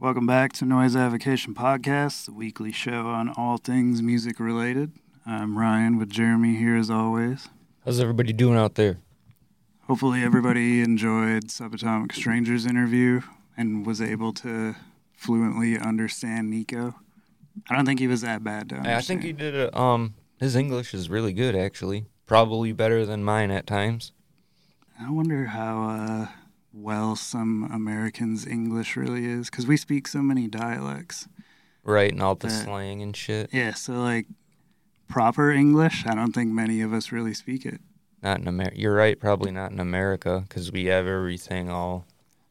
Welcome back to Noise Avocation Podcast, the weekly show on all things music related. I'm Ryan with Jeremy here as always. How's everybody doing out there? Hopefully, everybody enjoyed Subatomic Strangers interview and was able to fluently understand Nico. I don't think he was that bad understand. I think he did a, um his English is really good actually. Probably better than mine at times. I wonder how uh, well some Americans' English really is because we speak so many dialects. Right, and all the That- slang and shit. Yeah, so like proper English, I don't think many of us really speak it. Not in America. You're right, probably not in America because we have everything all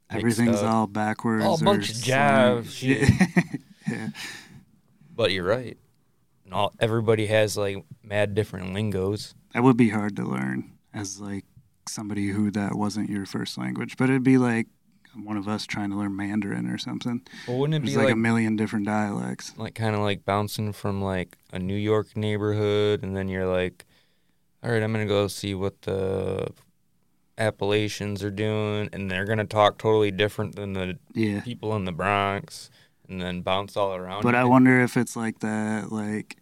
Everything's up. all backwards. All bunch of jive shit. yeah. But you're right. And all everybody has like mad different lingos. That would be hard to learn as like somebody who that wasn't your first language, but it'd be like one of us trying to learn Mandarin or something. Well, wouldn't it There's be like, like a million different dialects. like kind of like bouncing from like a New York neighborhood, and then you're like, all right, I'm gonna go see what the Appalachians are doing, and they're gonna talk totally different than the Yeah. people in the Bronx, and then bounce all around. But. I wonder if it's like that, like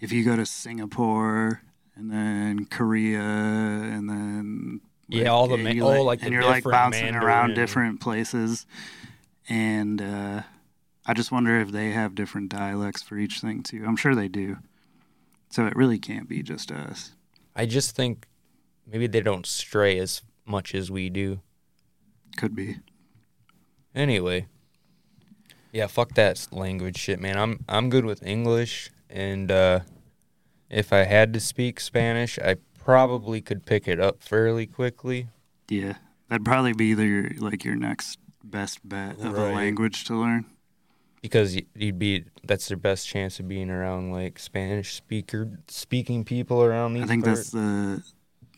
if you go to Singapore and then Korea and then Yeah, all the ma- all, like, and you're like bouncing around Mandarin. different places, and uh, I just wonder if they have different dialects for each thing too. I'm sure they do. So it really can't be just us. I just think maybe they don't stray as much as we do. Could be. Anyway, yeah, fuck that language shit, man. I'm I'm good with English, and uh, if I had to speak Spanish, I probably could pick it up fairly quickly. Yeah, that'd probably be your like your next best bet of a language to learn. because you'd be that's their best chance of being around like Spanish speaker speaking people around these. I think that's the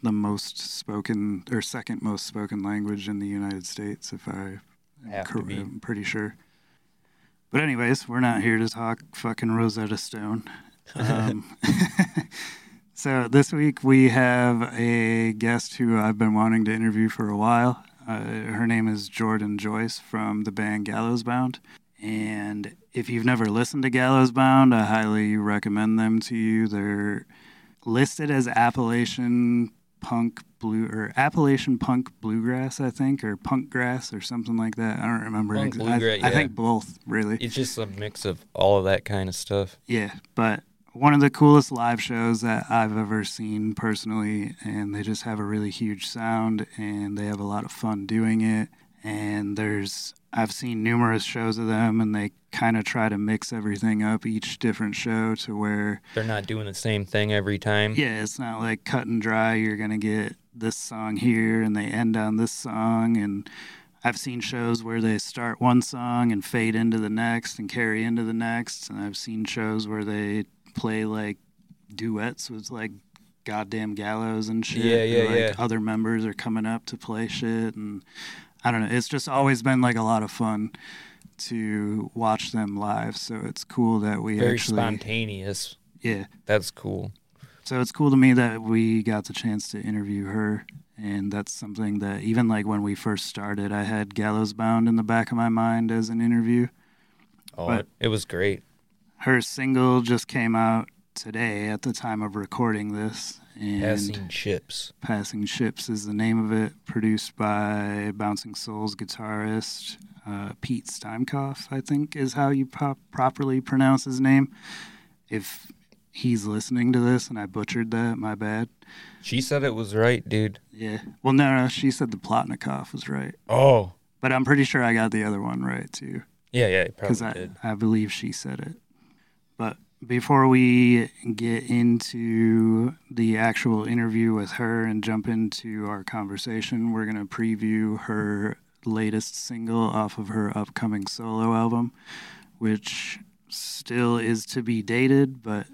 the most spoken or second most spoken language in the United States, if I Have cor- I'm pretty sure. But anyways, we're not here to talk fucking Rosetta Stone. Um, so this week we have a guest who I've been wanting to interview for a while. Uh, her name is Jordan Joyes from the band Gallows Bound. And if you've never listened to Gallows Bound, I highly recommend them to you. They're listed as Appalachian punk blue or Appalachian punk bluegrass, I think, or punk grass or something like that. I don't remember. Punk exa- I- bluegrass, I, think both, really. it's just a mix of all of that kind of stuff. Yeah, but one of the coolest live shows that I've ever seen personally, and they just have a really huge sound and they have a lot of fun doing it. And there's, I've seen numerous shows of them, and they kind of try to mix everything up each different show to where, They're not doing the same thing every time. yeah, it's not like cut and dry. You're going to get this song here and they end on this song. And I've seen shows where they start one song and fade into the next and carry into the next. And I've seen shows where they play like duets with like goddamn gallows and shit. Yeah, and, yeah, like, yeah. Other members are coming up to play shit. And I don't know. It's just always been like a lot of fun to watch them live. So it's cool that we Very actually. spontaneous. Yeah. That's cool. So it's cool to me that we got the chance to interview her. And that's something that even like when we first started, I had Gallows Bound in the back of my mind as an interview. Oh, But- it was great. Her single just came out today at the time of recording this. And Passing ships. Passing Ships is the name of it, produced by Bouncing Souls guitarist uh, Pete Steinkopf, I think is how you pro- properly pronounce his name. If he's listening to this and I butchered that, my bad. She said it was right, dude. Yeah. Well, no, no, she said the Plotnikov was right. Oh, But I'm pretty sure I got the other one right, too. yeah, yeah, probably I, did. I believe she said it. But before we get into the actual interview with her and jump into our conversation, we're going to preview her latest single off of her upcoming solo album, which still is to be dated, but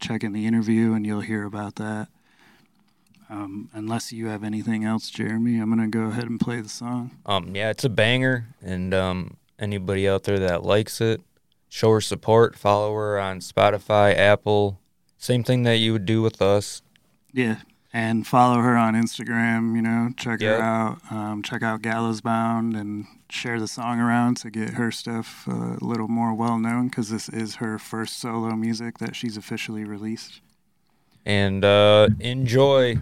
check in the interview and you'll hear about that. Um, unless you have anything else, Jeremy, I'm going to go ahead and play the song. Um, yeah, it's a banger, and um, anybody out there that likes it, show her support. Follow her on Spotify, Apple. Same thing that you would do with us. Yeah. and follow her on Instagram. You know, check Yep. her out. Um, check out Gallows Bound and share the song around to get her stuff uh, a little more well known because this is her first solo music that she's officially released. And uh, enjoy.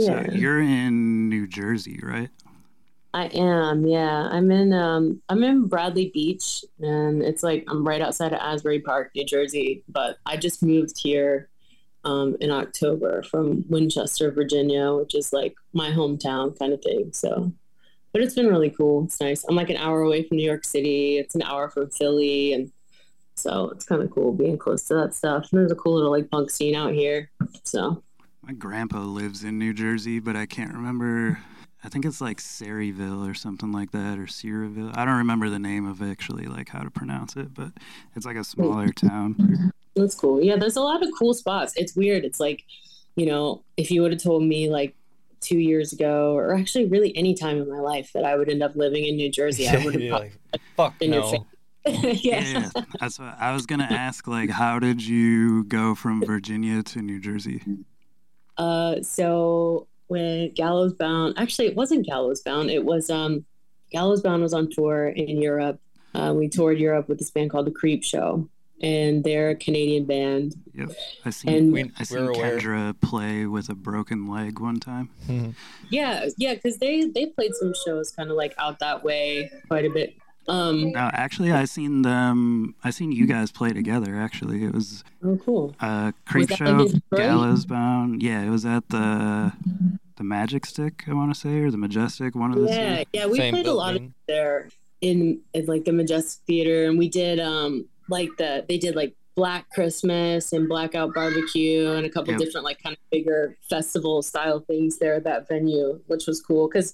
Yeah, So you're in New Jersey, right? I am. Yeah, I'm in. Um, I'm in Bradley Beach, and it's like I'm right outside of Asbury Park, New Jersey. But I just moved here um, in October from Winchester, Virginia, which is like my hometown kind of thing. So, but it's been really cool. It's nice. I'm like an hour away from New York City. It's an hour from Philly, and So it's kind of cool being close to that stuff. And there's a cool little like punk scene out here. So My grandpa lives in New Jersey, but I can't remember. I think it's like Saryville or something like that, or Sierraville. I don't remember the name of actually, like how to pronounce it, but it's like a smaller town. that's cool. Yeah, there's a lot of cool spots. It's weird. It's like, you know, if you would have told me like two years ago, or actually really any time in my life that I would end up living in New Jersey, I would have You're like, fuck in your no. face. yeah. Yeah, that's what I was gonna ask. Like, how did you go from Virginia to New Jersey? Uh, so when Gallows Bound, actually, it wasn't Gallows Bound. It was um, Gallows Bound was on tour in Europe. Uh, we toured Europe with this band called The Creepshow, and they're a Canadian band. Yep, I seen And We- I seen we're aware. Kenda play with a broken leg one time. Yeah, yeah, because they they played some shows kind of like out that way quite a bit. Um, No, actually, I seen them. I seen you guys play together. Actually, it was oh, cool. uh, Creepshow. Gallows Bound. Yeah, it was at the the Magic Stick. I want to say, or the Majestic. One of the Yeah, two. yeah, we Same played a lot of there in, in like the Majestic Theater, and we did um like the they did like Black Christmas and Blackout Barbecue and a couple Yep. different like kind of bigger festival style things there at that venue, which was cool because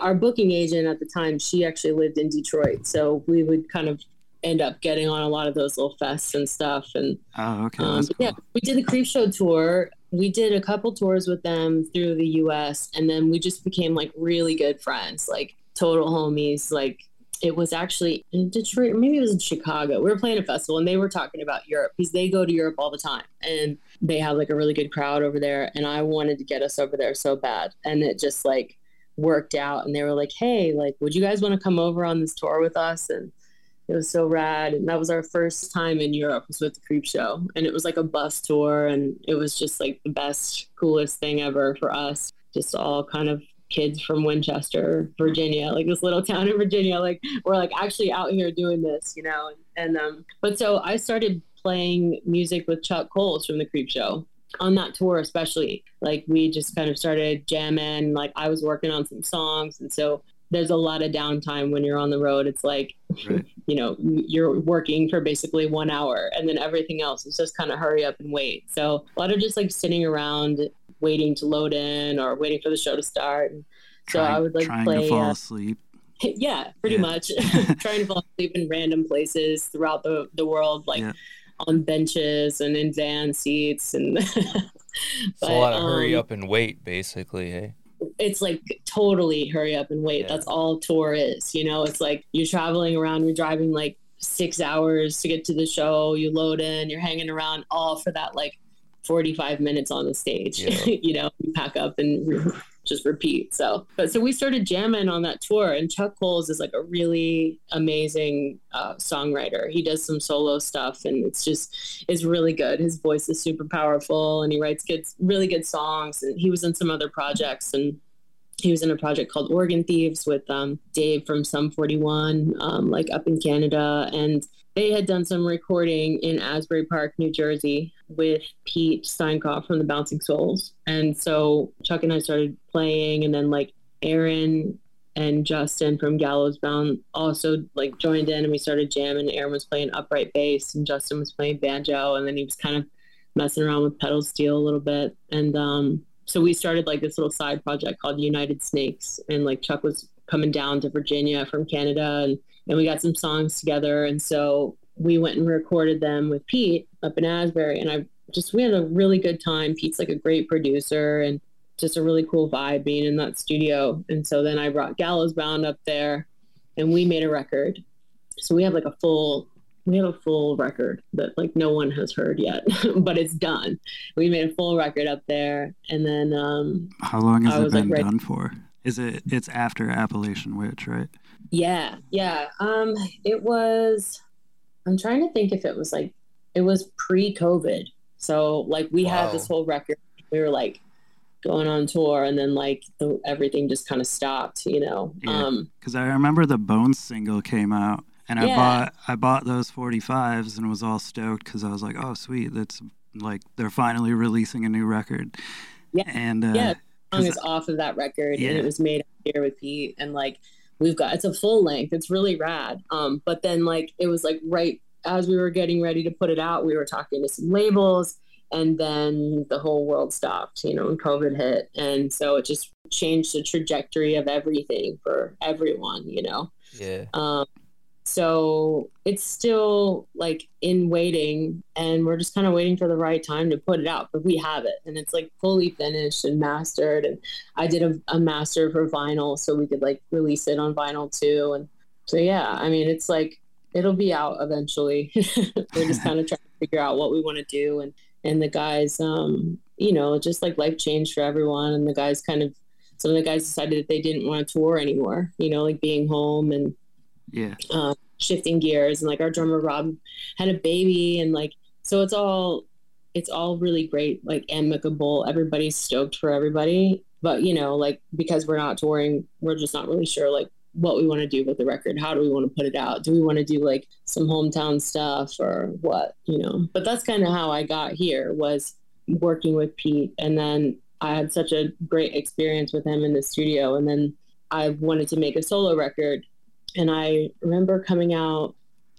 our booking agent at the time she actually lived in Detroit, so we would kind of end up getting on a lot of those little fests and stuff and Oh, okay, um, cool. yeah, we did the Creepshow tour. We did a couple tours with them through the U.S. and then we just became like really good friends, like total homies. Like it was actually in Detroit, or maybe it was in Chicago. We were playing a festival and they were talking about Europe because they go to Europe all the time and they have like a really good crowd over there. And I wanted to get us over there so bad, and it just like worked out. And they were like, "Hey, like, would you guys want to come over on this tour with us?" and it was so rad and that was our first time in europe was with the creepshow and it was like a bus tour and it was just like the best coolest thing ever for us just all kind of kids from winchester virginia like this little town in virginia like we're like actually out here doing this you know? And um but so i started playing music with chuck coles from the creepshow on that tour especially. Like we just kind of started jamming like i was working on some songs. And so there's a lot of downtime when you're on the road. It's like Right. you know you're working for basically one hour and then everything else is just kind of hurry up and wait. So a lot of just like sitting around waiting to load in or waiting for the show to start so Trying, i would like trying play to fall uh, asleep. yeah pretty Yeah. much trying to fall asleep in random places throughout the, the world like Yeah. on benches and in van seats and It's a lot of hurry um, up and wait, basically. Hey, it's like totally hurry up and wait. Yeah. That's all tour is. You know, it's like you're traveling around, you're driving like six hours to get to the show, you load in, you're hanging around all for that like 45 minutes on the stage. Yeah. you know, you pack up and re- just repeat. So, but so we started jamming on that tour, and Chuck Coles is like a really amazing uh, songwriter. He does some solo stuff, and it's just is really good. His voice is super powerful, and he writes good, really good songs. And he was in some other projects, and he was in a project called Organ Thieves with um, Dave from Sum 41, um, like up in Canada. And they had done some recording in Asbury Park, New Jersey with Pete Steinkopf from the Bouncing Souls. And so Chuck and I started playing, and then like Aaron and Justin from Gallows Bound also like joined in and we started jamming. Aaron was playing upright bass and Justin was playing banjo and then he was kind of messing around with pedal steel a little bit. And um, so we started like this little side project called United Snakes and like Chuck was coming down to Virginia from Canada and, and we got some songs together and so we went and recorded them with Pete up in Asbury and I just we had a really good time. Pete's like a great producer and just a really cool vibe being in that studio. And so then I brought Gallows Bound up there and we made a record. So we have like a full we have a full record that like no one has heard yet, but it's done. We made a full record up there and then um How long has I it was, like, been done for? Is it? It's after Appalachian Witch, right? Yeah, yeah. Um, it was. I'm trying to think if it was like it was pre-COVID. So like we had this whole record. We were like going on tour, and then like the, everything just kind of stopped. You know. Yeah. Um, Because I remember the Bones single came out, and I bought I bought those 45s and was all stoked because I was like, oh sweet, that's like they're finally releasing a new record. Yeah. And uh, Yeah. song is off of that record, Yeah. and it was made here with Pete, and like we've got it's a full length. It's really rad. Um, but then like it was like right as we were getting ready to put it out, we were talking to some labels, and then the whole world stopped, you know, and COVID hit, and so it just changed the trajectory of everything for everyone, you know. Yeah. Um, so it's still like in waiting, and we're just kind of waiting for the right time to put it out. But we have it, and it's like fully finished and mastered. And I did a, a master for vinyl, so we could like release it on vinyl too. And so yeah, I mean, it's like it'll be out eventually. we're just kind of trying to figure out what we want to do, and and the guys, um, you know, just like life changed for everyone, and the guys kind of some of the guys decided that they didn't want to tour anymore. You know, like being home and Yeah. um, shifting gears and like our drummer rob had a baby and like so it's all it's all really great like amicable. Everybody's stoked for everybody but you know like because we're not touring we're just not really sure like what we want to do with the record. How do we want to put it out? Do we want to do like some hometown stuff or what you know? But that's kind of how i got here was working with pete and then i had such a great experience with him in the studio and then i wanted to make a solo record and I remember coming out.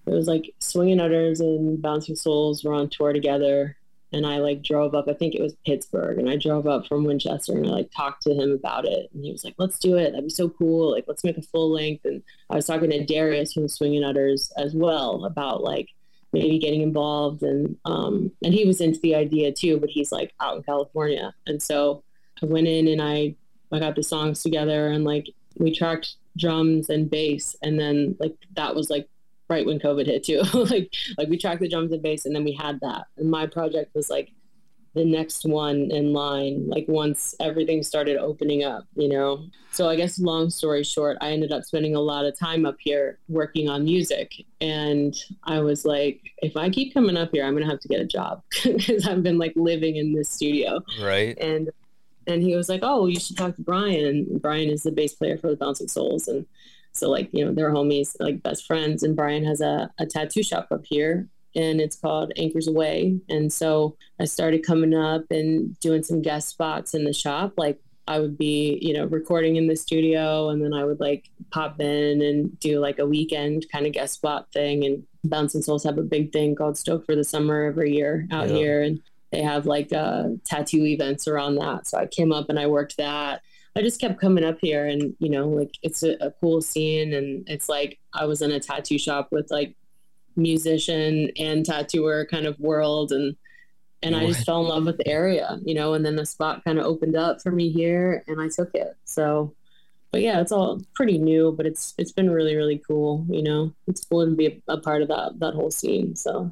It was like Swinging Utters and Bouncing Souls were on tour together, and I like drove up. I think it was Pittsburgh, and I drove up from Winchester, and I like talked to him about it, and he was like, "Let's do it. That'd be so cool. Like, let's make a full length." And I was talking to Darius from Swinging Utters as well about like maybe getting involved, and um, and he was into the idea too, but he's like out in California, and so I went in and I I got the songs together, and like we tracked drums and bass and then like that was like right when covid hit too. Like like we tracked the drums and bass and then we had that. And my project was like the next one in line like once everything started opening up you know? So i guess long story short i ended up spending a lot of time up here working on music. And i was like if i keep coming up here i'm gonna have to get a job because i've been like living in this studio. Right. and and he was like, "Oh, you should talk to Bryan." And Bryan is the bass player for the Bouncing Souls, and so like you know they're homies, like best friends. And Bryan has a, a tattoo shop up here, and it's called Anchors Away. And so I started coming up and doing some guest spots in the shop. Like I would be, you know, recording in the studio, and then I would like pop in and do like a weekend kind of guest spot thing. And Bouncing Souls have a big thing called Stoke for the Summer every year out Yeah. here, and they have like uh, tattoo events around that. So I came up and I worked that. I just kept coming up here, and you know, like it's a, a cool scene, and it's like I was in a tattoo shop with like musician and tattooer kind of world, and and I just fell in love with the area, you know, and then the spot kind of opened up for me here, and I took it. So, but yeah, it's all pretty new, but it's it's been really really cool, you know. It's cool to be a, a part of that that whole scene. So.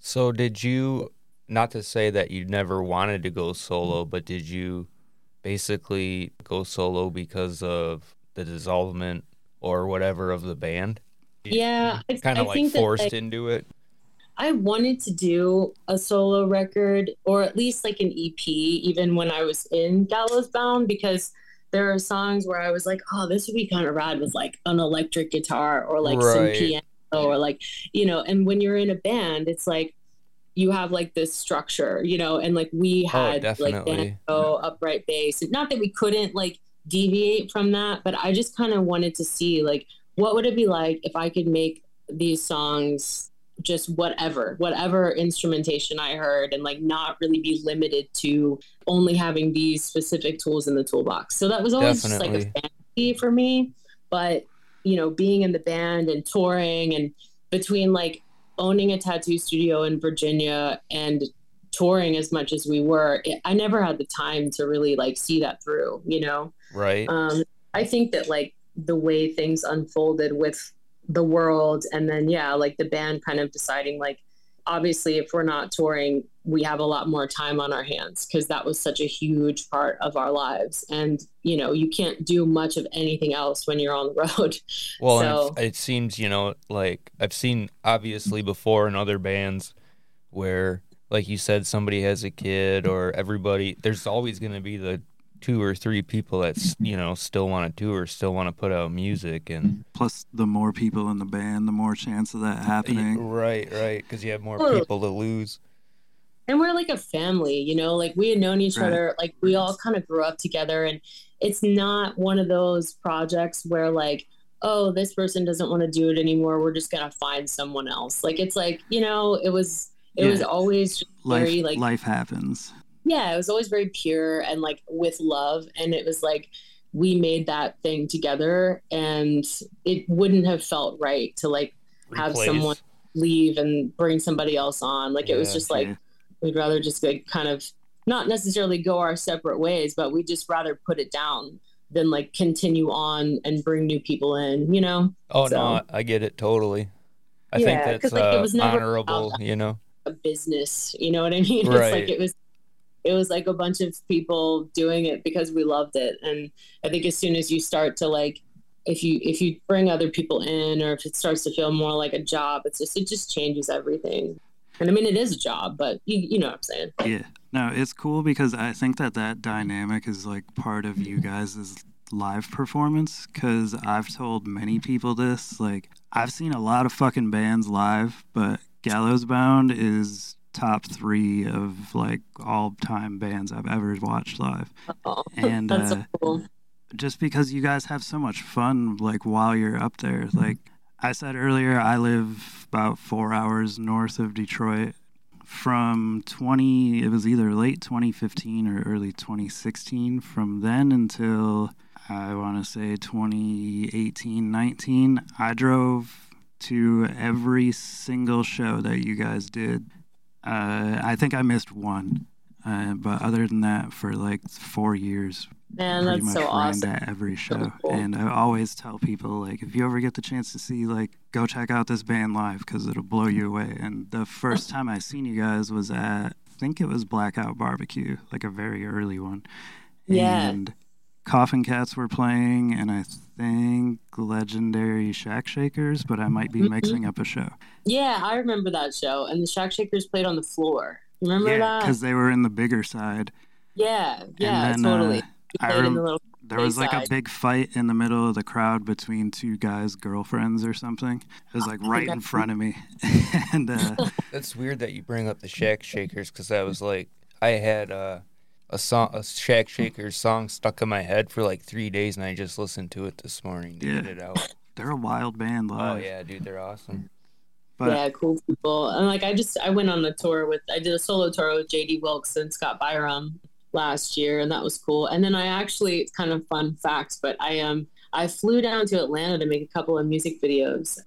So did you not to say that you never wanted to go solo, mm-hmm. but did you basically go solo because of the dissolvement or whatever of the band? Yeah, I, Kind of like think that, forced like, into it. I wanted to do a solo record or at least like an EP, even when I was in Gallows Bound, because there are songs where I was like, oh, this would be kind of rad with like an electric guitar or like some piano or like, you know, and when you're in a band, it's like you have like this structure, you know, and like we oh, had like Oh, definitely. banjo, upright bass. Not that we couldn't like deviate from that, but I just kind of wanted to see like what would it be like if I could make these songs just whatever whatever instrumentation i heard and like not really be limited to only having these specific tools in the toolbox so that was always just like a Definitely. fantasy for me but you know being in the band and touring and between like owning a tattoo studio in virginia and touring as much as we were it, i never had the time to really like see that through you know Right. um, I think that like the way things unfolded with the world, and then yeah, like the band kind of deciding like, obviously, if we're not touring, we have a lot more time on our hands because that was such a huge part of our lives, and you know, you can't do much of anything else when you're on the road. Well, So- it, it seems, you know, like I've seen obviously before in other bands where, like you said, somebody has a kid or everybody, there's always going to be the two or three people that, you know, still want to tour, still want to put out music. And Plus, the more people in the band, the more chance of that happening. right, right. Because you have more Well- people to lose. and we're like a family you know like we had known each Right. other like we all kind of grew up together and it's not one of those projects where like oh, this person doesn't want to do it anymore. We're just gonna find someone else. Like it's like you know, it was it was always just life very like life happens. Yeah, it was always very pure and like with love. And it was like we made that thing together, and it wouldn't have felt right to like have someone leave and bring somebody else on. Like it was Yeah, just like yeah. we'd rather just like kind of not necessarily go our separate ways, but we'd just rather put it down than like continue on and bring new people in, you know? Oh So- no, I get it totally. I Yeah, think that's like, it uh, was never honorable, about- you know. A business, you know what I mean? It's Right. like it was it was like a bunch of people doing it because we loved it. And I think as soon as you start to like if you if you bring other people in or if it starts to feel more like a job, it's just it just changes everything. And I mean it is a job, but you you know what I'm saying. Yeah. No, it's cool because I think that that dynamic is like part of you guys' live performance. Because I've told many people this. Like, I've seen a lot of fucking bands live, but Gallows Bound is top three of like all time bands I've ever watched live. Oh, And, uh, so cool. just because you guys have so much fun like while you're up there like i said earlier i live about four hours north of detroit from 20 it was either late 2015 or early 2016 from then until i want to say 2018 19 i drove to every single show that you guys did uh, i think i missed one uh, but other than that for like four years Man, pretty that's much so ran awesome. to every show. cool. And I always tell people like, if you ever get the chance to see, like, go check out this band live because it'll blow you away. And the first time I seen you guys was at, I think it was Blackout Barbecue, like a very early one. Yeah. And Coffin Cats were playing, and I think Legendary Shack Shakers, but I might be Mhm. mixing up a show. Yeah, I remember that show. And the Shack Shakers played on the floor. Remember yeah, that? because they were in the bigger side. Yeah, yeah, then, totally. uh, I played in rem- the little There was like a big fight in the middle of the crowd between two guys' girlfriends or something. It was like right in front of me. and uh, That's weird that you bring up the Shack Shakers because I was like, I had uh, a song, a Shack Shakers song stuck in my head for like three days, and I just listened to it this morning to get it out. they're a wild band though. Oh yeah, dude, they're awesome. But yeah, cool people. And like I just I went on a tour with I did a solo tour with JD Wilkes and Scott Biram last year and that was cool. And then I actually it's kind of fun facts, but I um I flew down to Atlanta to make a couple of music videos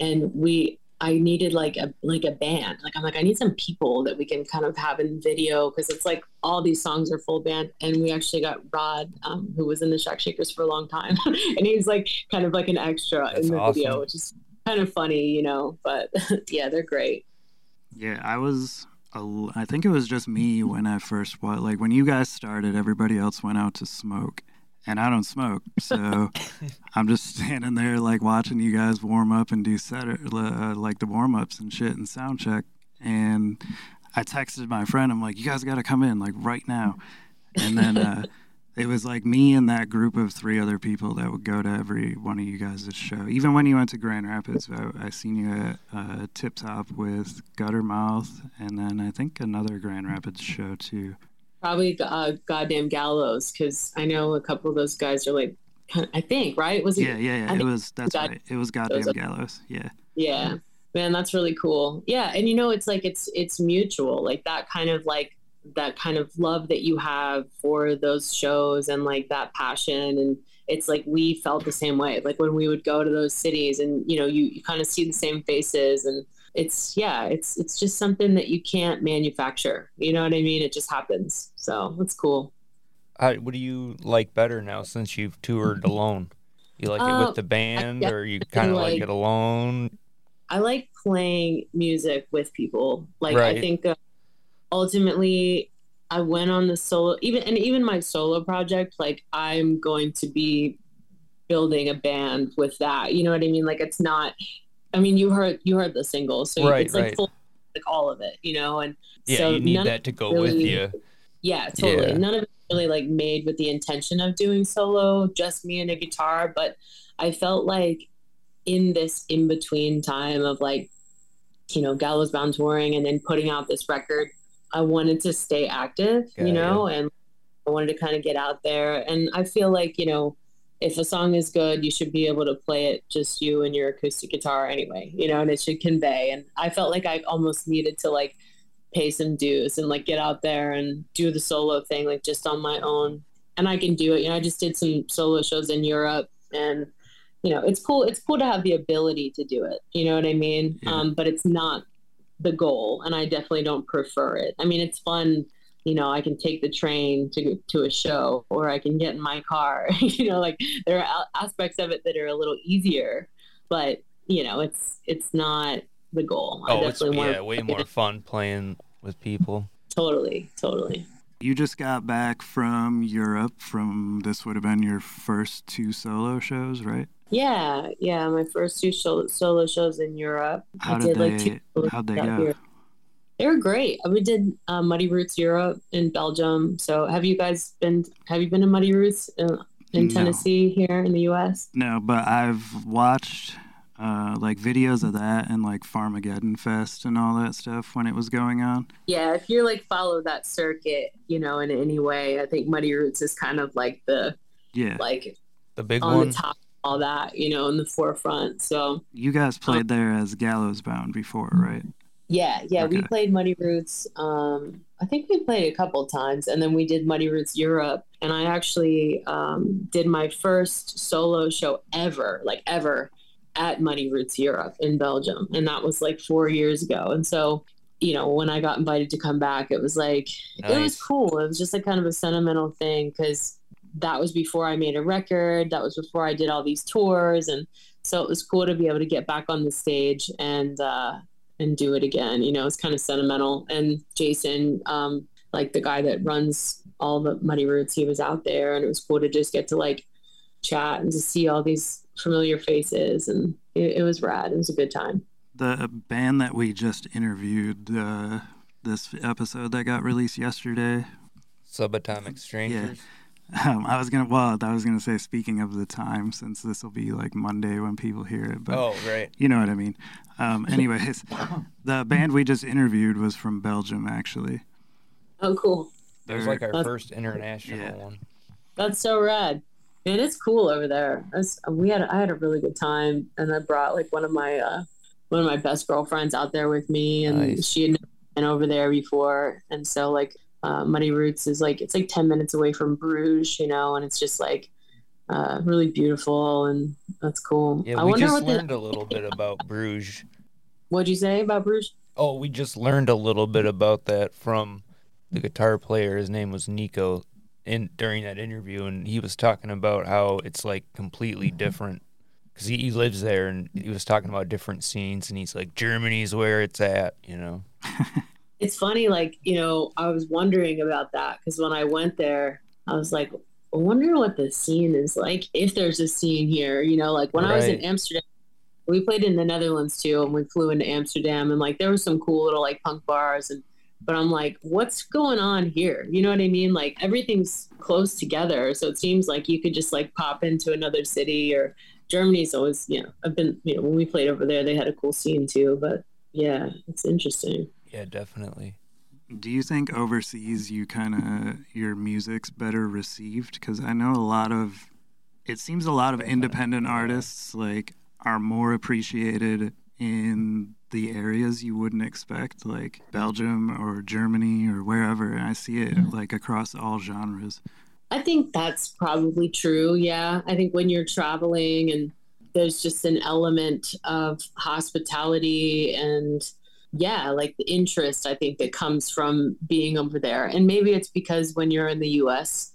and we I needed like a like a band. Like I'm like I need some people that we can kind of have in video because it's like all these songs are full band. And we actually got Rod, um, who was in the Shack Shakers for a long time, and he's like kind of like an extra That's in the awesome. video, which is kind of funny, you know. But yeah, they're great. yeah, I was. a l- I think it was just me when I first wa Like when you guys started, everybody else went out to smoke, and I don't smoke, so I'm just standing there like watching you guys warm up and do set uh, like the warm ups and shit and sound check. And I texted my friend, I'm like, you guys got to come in like right now. And then uh, it was like me and that group of three other people that would go to every one of you guys' show. Even when you went to Grand Rapids, I, I seen you at uh, Tip Top with Guttermouth, and then I think another Grand Rapids show too. Probably uh, goddamn gallows because I know a couple of those guys are like, I think right? Was it? Yeah, yeah, yeah. It was that's God- right. It was goddamn gallows. Yeah. Yeah. Man, that's really cool. Yeah, and you know it's like it's it's mutual. Like that kind of like that kind of love that you have for those shows and like that passion and it's like we felt the same way. Like when we would go to those cities and you know you, you kind of see the same faces and it's yeah, it's it's just something that you can't manufacture. You know what I mean? It just happens. So it's cool. How, what do you like better now since you've toured alone? You like it Uh, with the band, or you kind of like like- it alone? I like playing music with people. Like Right. I think uh, ultimately I went on the solo even and even my solo project like I'm going to be building a band with that. You know what I mean? Like it's not I mean you heard you heard the single so Right, it's like right. full like all of it, you know, and Yeah, so you need that to go with really- you. yeah, totally. Yeah. None of it really like made with the intention of doing solo, just me and a guitar. But I felt like in this in between time of like, you know, Gallows Bound touring and then putting out this record, I wanted to stay active, Yeah, you know, and I wanted to kind of get out there. And I feel like, you know, if a song is good, you should be able to play it just you and your acoustic guitar anyway, you know, and it should convey. And I felt like I almost needed to like pay some dues and like get out there and do the solo thing like just on my own. And I can do it. You know, I just did some solo shows in Europe and you know, it's cool it's cool to have the ability to do it. You know what I mean? Yeah. Um, but it's not the goal and I definitely don't prefer it. I mean, it's fun you know, I can take the train to to a show, or I can get in my car. you know, like there are aspects of it that are a little easier, but you know, it's it's not the goal. I Oh, it's definitely want yeah, way more fun playing with people. Totally, totally. You just got back from Europe. From this would have been your first two solo shows, right? Yeah, yeah. My first two solo, solo shows in Europe. How I did did they? two solos How'd they go? here. They were great. We did uh, Muddy Roots Europe in Belgium. So, have you guys been? Have you been to Muddy Roots in, in No. Tennessee here in the U.S.? No, but I've watched uh, like videos of that and like Farmageddon Fest and all that stuff when it was going on. Yeah, if you're like follow that circuit, you know, in any way, I think Muddy Roots is kind of like the Yeah, like The big on one. the top, all that, you know, in the forefront. So you guys played there as Gallows Bound before, right? Yeah, yeah, we played Muddy Roots. Um, I think we played a couple times, and then we did Muddy Roots Europe, and I actually um, did my first solo show ever, like ever, at Muddy Roots Europe in Belgium, and that was like four years ago. And so, you know, when I got invited to come back, it was like it was cool. It was just like kind of a sentimental thing because that was before I made a record. That was before I did all these tours, and so it was cool to be able to get back on the stage and uh, and do it again. You know, it's kind of sentimental. And Jason, um, like the guy that runs all the Muddy Roots, he was out there, and it was cool to just get to like chat and to see all these familiar faces, and it, it was rad. It was a good time. The band that we just interviewed uh, this episode that got released yesterday. Subatomic Strangers. Um, I was gonna well, I was gonna say speaking of the time, since this will be like Monday when people hear it, but Oh, right. you know what I mean. Um, anyways, the band we just interviewed was from Belgium, actually. Oh, cool. That was like our That's- first international Yeah. one. That's so rad. Man, it's cool over there. I was- we had I had a really good time, and I brought like one of my uh, one of my best girlfriends out there with me, and Nice. she had never been over there before, and so like uh, Muddy Roots is like it's like ten minutes away from Bruges, you know, and it's just like uh, really beautiful, and that's cool. Yeah, I we wonder just what the, learned a little bit about Bruges. what'd you say about Bruges? Oh, we just learned a little bit about that from the guitar player. His name was Nico in during that interview, and he was talking about how it's like completely different because he, he lives there, and he was talking about different scenes, and he's like, Germany's where it's at, you know. It's funny, like, you know, I was wondering about that because when I went there, I was like, I wonder what the scene is like, if there's a scene here, you know, like when I was in Amsterdam, we played in the Netherlands too, and we flew into Amsterdam, and like there were some cool little like punk bars, and but I'm like, what's going on here? You know what I mean? Like everything's close together, so it seems like you could just like pop into another city or Germany's always, you know, I've been, you know, when we played over there, they had a cool scene too, but yeah, it's interesting. Yeah, definitely. Do you think overseas you kind of your music's better received? Because I know a lot of, it seems a lot of independent artists like are more appreciated in the areas you wouldn't expect, like Belgium or Germany or wherever. And I see it like across all genres. I think that's probably true. Yeah. I think when you're traveling and there's just an element of hospitality and yeah, like the interest I think that comes from being over there. And maybe it's because when you're in the US,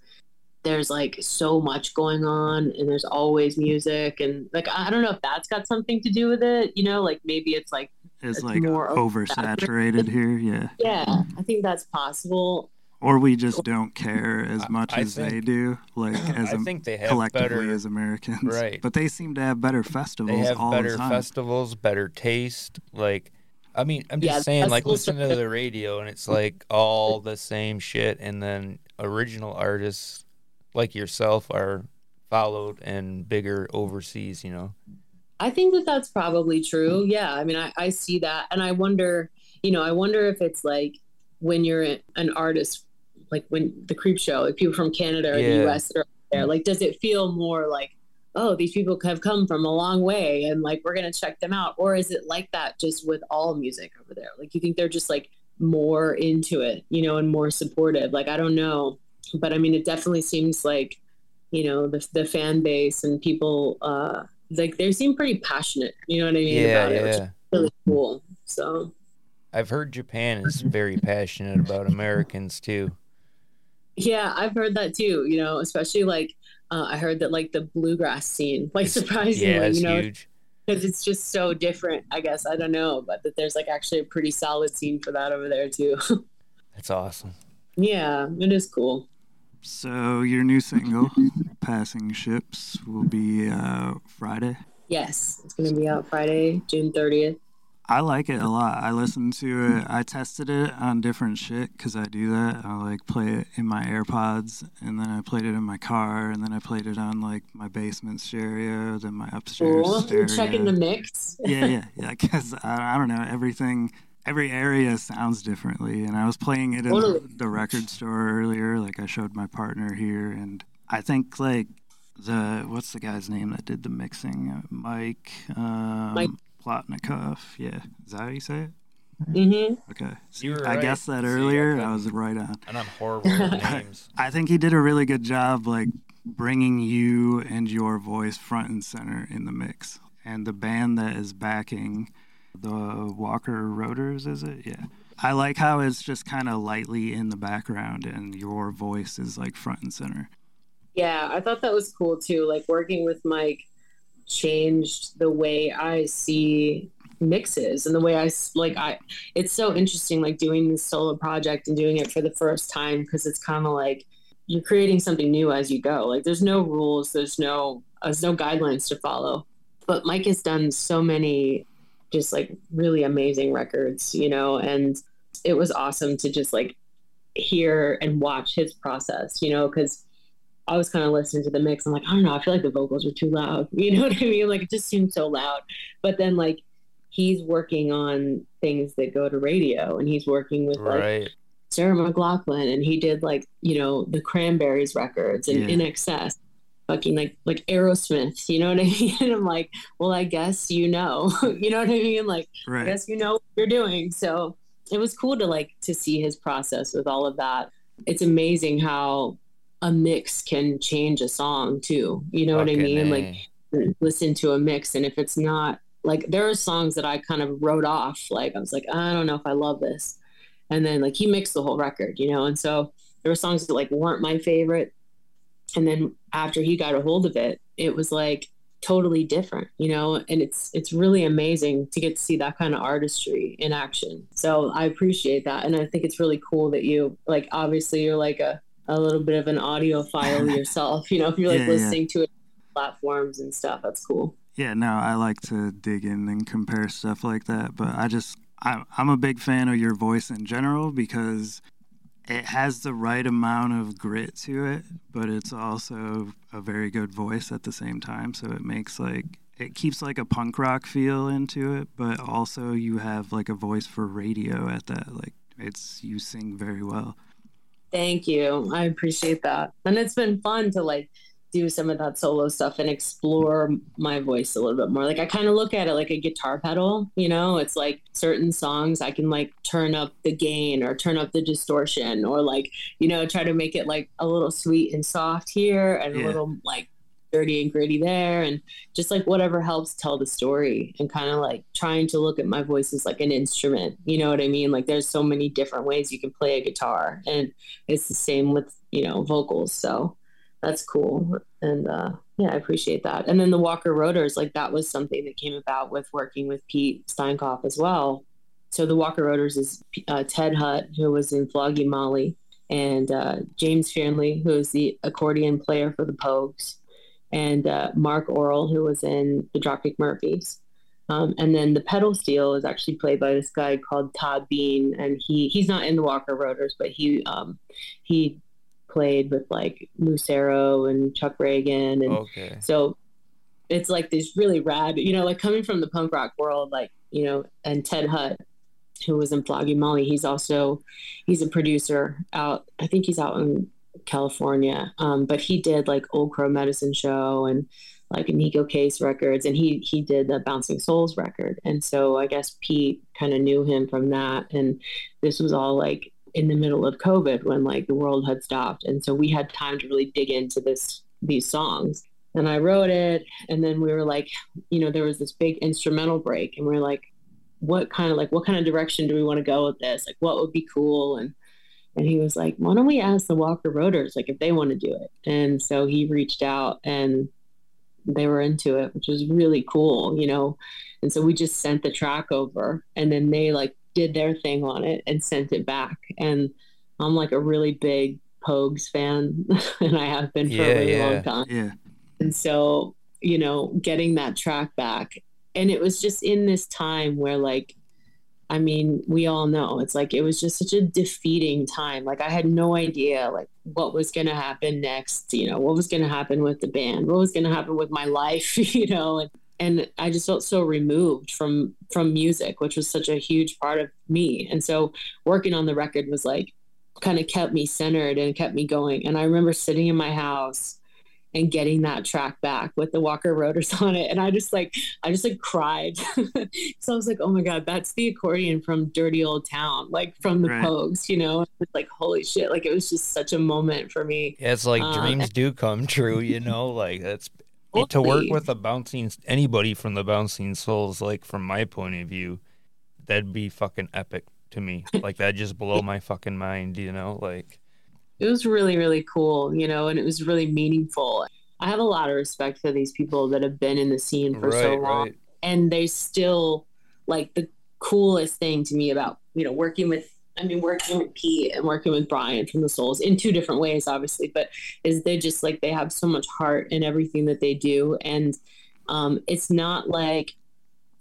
there's like so much going on and there's always music and like I don't know if that's got something to do with it, you know, like maybe it's like It's It's like more oversaturated here, yeah. yeah, I think that's possible. Or we just don't care as much I as they do, like as I a, think they have collectively better. as Americans. Right. But they seem to have better festivals They have all better the time. festivals, better taste. Like, I mean, I'm just Yeah, saying, like, listen to the radio and it's like all the same shit, and then original artists like yourself are followed and bigger overseas. You know, I think that that's probably true. Yeah. I mean, I, I see that. And I wonder, you know, I wonder if it's like when you're an artist, like when the creepshow, like people from Canada or Yeah. the US that are there, like, does it feel more like oh, these people have come from a long way and like we're gonna check them out? Or is it like that just with all music over there? Like you think they're just like more into it, you know, and more supportive? Like I don't know. But I mean it definitely seems like, you know, the the fan base and people uh like they seem pretty passionate, you know what I mean, Yeah, about it, which is yeah. really cool. So I've heard Japan is very passionate about Americans too. Yeah, I've heard that too. You know, especially like uh, I heard that like the bluegrass scene, like surprisingly, Yeah, you know, because it's just so different. I guess I don't know, but that there's like actually a pretty solid scene for that over there too. That's awesome. yeah, it is cool. So your new single, "Passing Ships," will be uh, Friday. Yes, it's gonna be out Friday, June thirtieth. I like it a lot. I listened to it. I tested it on different shit because I do that. I like play it in my AirPods, and then I played it in my car, and then I played it on like my basement stereo, then my upstairs Cool. stereo. You're checking the mix. yeah, yeah, yeah. Because I, I don't know, everything, every area sounds differently. And I was playing it in the, the record store earlier. Like I showed my partner here, and I think like the what's the guy's name that did the mixing? Uh, Mike. Um, Mike. Plotnikoff. Yeah, is that how you say it? Mm-hmm. Okay. You were I right. guessed that See, I earlier. I, was right on. And I'm horrible with names. I think he did a really good job, like bringing you and your voice front and center in the mix. And the band that is backing the Walker Roaders, is it? Yeah. I like how it's just kind of lightly in the background and your voice is like front and center. Yeah, I thought that was cool too. Like working with Mike changed the way I see mixes and the way I like I it's so interesting like doing this solo project and doing it for the first time because it's kind of like you're creating something new as you go. Like there's no rules, there's no uh, there's no guidelines to follow. But Mike has done so many just like really amazing records, you know, and it was awesome to just like hear and watch his process, you know, because I was kind of listening to the mix. I'm like, I don't know, I feel like the vocals are too loud. You know what I mean? Like it just seemed so loud. But then like he's working on things that go to radio and he's working with like Right. Sarah McLachlan and he did like, you know, the Cranberries records and Yeah. INXS. Fucking like like Aerosmith, you know what I mean? And I'm like, well, I guess you know. you know what I mean? Like I guess you know what you're doing. So it was cool to like to see his process with all of that. It's amazing how a mix can change a song too. You know what I mean? A. Like listen to a mix and if it's not like there are songs that I kind of wrote off. Like I was like, I don't know if I love this. And then like he mixed the whole record, you know, and so there were songs that like weren't my favorite. And then after he got a hold of it, it was like totally different, you know, and it's it's really amazing to get to see that kind of artistry in action. So I appreciate that. And I think it's really cool that you like obviously you're like a, a little bit of an audiophile yourself, you know, if you're like Yeah, yeah. listening to it platforms and stuff. That's cool. Yeah, no, I like to dig in and compare stuff like that, but I just I, I'm a big fan of your voice in general because it has the right amount of grit to it, but it's also a very good voice at the same time. So it makes like it keeps like a punk rock feel into it, but also you have like a voice for radio at that. Like it's you sing very well. Thank you. I appreciate that. And it's been fun to like do some of that solo stuff and explore my voice a little bit more. Like I kind of look at it like a guitar pedal, you know, it's like certain songs I can like turn up the gain or turn up the distortion or like, you know, try to make it like a little sweet and soft here and Yeah. a little like dirty and gritty there. And just like whatever helps tell the story and kind of like trying to look at my voice as like an instrument. You know what I mean? Like there's so many different ways you can play a guitar. And it's the same with you know vocals. So that's cool. And uh yeah i appreciate that. And then the walker roaders like that was something that came about with working with pete steinkopf as well. So the walker roaders is uh, ted hutt who was in flogging molly and uh, james Fearnley, who is the accordion player for the pogues and uh, marc orrell who was in the dropkick murphys um, and then the pedal steel is actually played by this guy called Todd Beene, and he he's not in the Walker Roaders, but he um, he played with like Lucero and Chuck Ragan, and Okay. so it's like this really rad, you know, like coming from the punk rock world, like you know, and Ted Hutt, who was in Flogging Molly, he's also he's a producer out. I think he's out in California, um, but he did like Old Crow Medicine Show and like Neko Case Records, and he he did the Bouncing Souls record, and so I guess Pete kind of knew him from that, and this was all like in the middle of COVID when like the world had stopped, and so we had time to really dig into this these songs. And I wrote it, and then we were like, you know, there was this big instrumental break, and we are like, what kind of like what kind of direction do we want to go with this? Like, what would be cool? And and he was like, why don't we ask the Walker Roaders like if they want to do it? And so he reached out, and they were into it, which was really cool, you know. And so we just sent the track over, and then they like did their thing on it and sent it back. And I'm like a really big Pogues fan, and I have been for Yeah, a really yeah. long time. Yeah. And so, you know, getting that track back. And it was just in this time where, like, I mean, we all know it's like it was just such a defeating time. Like, I had no idea, like, what was going to happen next, you know, what was going to happen with the band, what was going to happen with my life, you know, and, and I just felt so removed from from music, which was such a huge part of me. And so working on the record was like kind of kept me centered and kept me going. And I remember sitting in my house and getting that track back with the Walker Roaders on it. And I just like, I just like cried. so I was like, oh my God, that's the accordion from Dirty Old Town, like from the Right. Pogues, you know? Like, holy shit. Like it was just such a moment for me. Yeah, it's like Uh, dreams do come true, you know. Like that's to work with a bouncing anybody from the bouncing souls. Like from my point of view, that'd be fucking epic to me. Like that just blow my fucking mind, you know. Like it was really really cool you know and it was really meaningful i have a lot of respect for these people that have been in the scene for so long right. and they still like the coolest thing to me about you know working with i mean working with pete and working with bryan from the souls in two different ways obviously but is they just like they have so much heart in everything that they do and um it's not like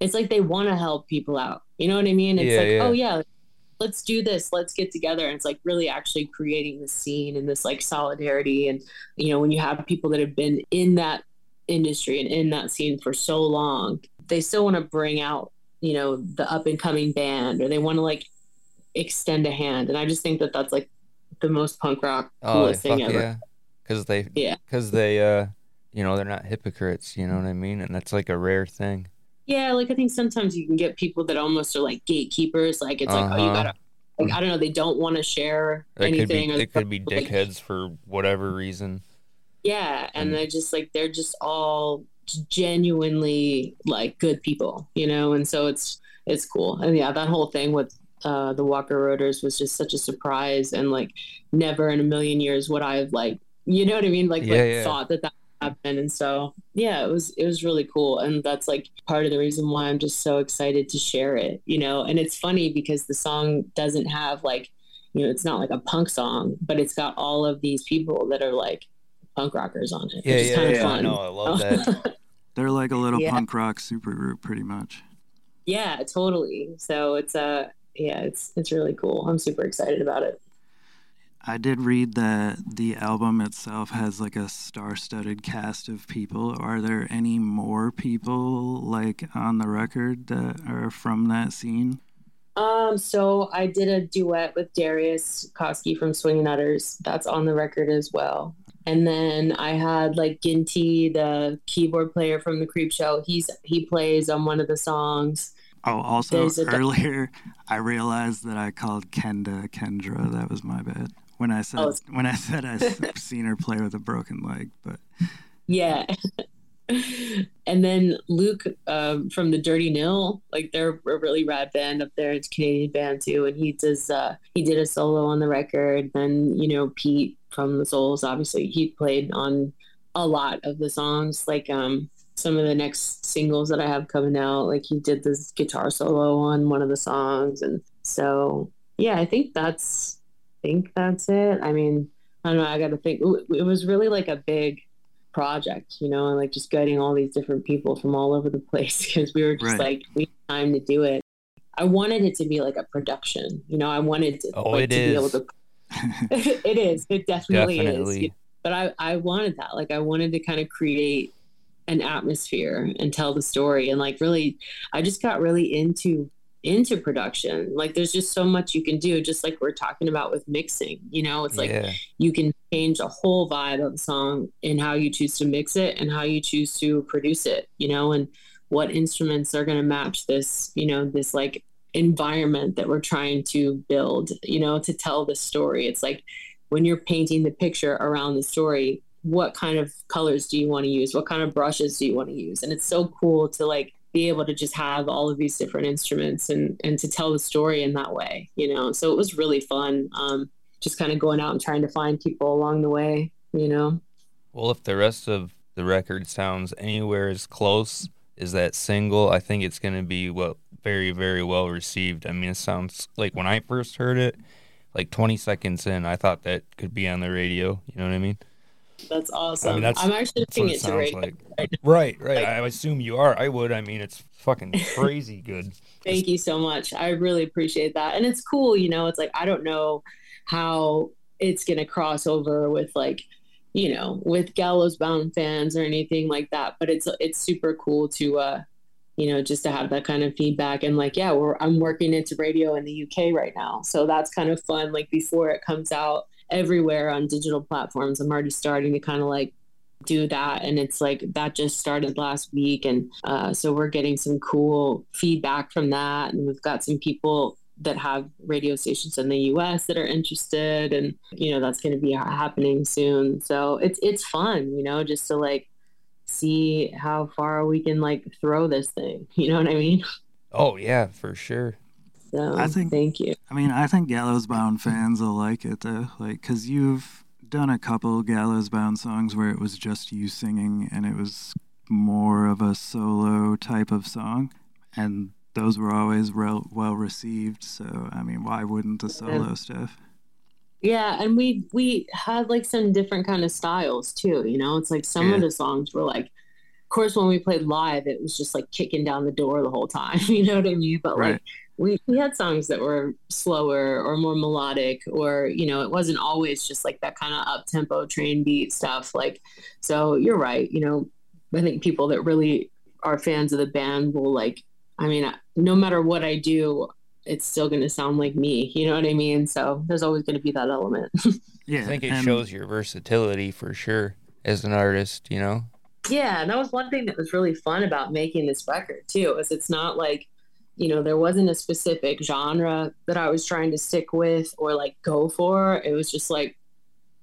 it's like they want to help people out you know what i mean it's Yeah, like yeah. oh yeah let's do this let's get together and it's like really actually creating the scene and this like solidarity and you know when you have people that have been in that industry and in that scene for so long they still want to bring out you know the up and coming band or they want to like extend a hand and i just think that that's like the most punk rock Oh, coolest fuck thing ever yeah. Because they, Yeah. because they, uh, you know, they're not hypocrites. You know what I mean? And that's like a rare thing. Yeah, like I think sometimes you can get people that almost are like gatekeepers. Like it's like, oh, you Uh-huh. gotta, like I don't know, they don't want to share could anything. be, or they could be like, dickheads for whatever reason. Yeah, and And- they just like they're just all genuinely like good people, you know. And so it's it's cool. And yeah, that whole thing with uh, the Walker Roaders was just such a surprise, and like never in a million years would I have like, you know what I mean, like, Yeah, like yeah. thought that that happen. And so yeah, it was it was really cool, and that's like part of the reason why I'm just so excited to share it, you know. And it's funny because the song doesn't have like, you know, it's not like a punk song, but it's got all of these people that are like punk rockers on it, Yeah, which is yeah, kind of yeah. fun. No, I love that. They're like a little Yeah. punk rock supergroup, pretty much. yeah, totally. So it's uh yeah, it's it's really cool. I'm super excited about it. I did read that the album itself has like a star-studded cast of people. Are there any more people like on the record that are from that scene? Um, so I did a duet with Darius Koski from Swingin' Utters. That's on the record as well. And then I had like Ginty, the keyboard player from the Creepshow. He's he plays on one of the songs. Oh, also earlier I realized that I called Kenda Kendra. That was my bad. When I said Oh, when I said I've seen her play with a broken leg, but Yeah. and then Luke um, from the Dirty Nil, like they're a really rad band up there. It's a Canadian band too, and he does uh, he did a solo on the record. Then you know Pete from the Souls, obviously he played on a lot of the songs. Like um, some of the next singles that I have coming out, like he did this guitar solo on one of the songs, and so yeah, I think that's think that's it. I mean, I don't know. I got to think. It was really like a big project, you know, and like just getting all these different people from all over the place because we were just Right. like, we had time to do it. I wanted it to be like a production, you know, I wanted to, Oh, like, it to be able to, it is, it definitely, is. Definitely. But I, I wanted that. Like, I wanted to kind of create an atmosphere and tell the story. And like, really, I just got really into into production. Like there's just so much you can do, just like we're talking about with mixing. You know, it's like yeah. you can change a whole vibe of a song in how you choose to mix it and how you choose to produce it, you know, and what instruments are going to match this, you know, this like environment that we're trying to build, you know, to tell the story. It's like when you're painting the picture around the story, what kind of colors do you want to use? What kind of brushes do you want to use? And it's so cool to like be able to just have all of these different instruments and and to tell the story in that way, you know. So it was really fun. Um, just kind of going out and trying to find people along the way, you know. Well, if the rest of the record sounds anywhere as close as that single, I think it's going to be well, very, very well received. I mean, it sounds like when I first heard it, like 20 seconds in, I thought that could be on the radio. You know what I mean? That's awesome. that's- I'm actually looking it to radio. like. right. Right, right. Like- I assume you are. I would. I mean, it's fucking crazy good. Thank you so much. I really appreciate that. And it's cool, you know, it's like I don't know how it's going to cross over with like, you know, with Gallows Bound fans or anything like that, but it's it's super cool to uh you know, just to have that kind of feedback and like, yeah, we're I'm working into radio in the UK right now. So that's kind of fun like before it comes out everywhere on digital platforms. I'm already starting to kind of like do that and it's like that just started last week and uh, so we're getting some cool feedback from that and we've got some people that have radio stations in the US that are interested and you know that's going to be happening soon so it's it's fun you know just to like see how far we can like throw this thing you know what I mean Oh, yeah, for sure. So I think- thank you I mean, I think Gallows Bound fans will like it though, like because you've done a couple Gallows Bound songs where it was just you singing and it was more of a solo type of song, and those were always rel- well received. So I mean, why wouldn't the solo stuff? Yeah, and we we had like some different kind of styles too. You know, it's like some of the songs were like, course, when we played live, it was just like kicking down the door the whole time. You know what I mean? But Right. like we we had songs that were slower or more melodic, or you know, it wasn't always just like that kind of up tempo train beat stuff. Like, so you're right. You know, I think people that really are fans of the band will like. I mean, uh, no matter what I do, it's still going to sound like me. You know what I mean? So there's always going to be that element. Yeah, I think it and- shows your versatility for sure as an artist, you know? Yeah, and that was one thing that was really fun about making this record too. Is it's not like, you know, there wasn't a specific genre that I was trying to stick with or like go for. It was just like,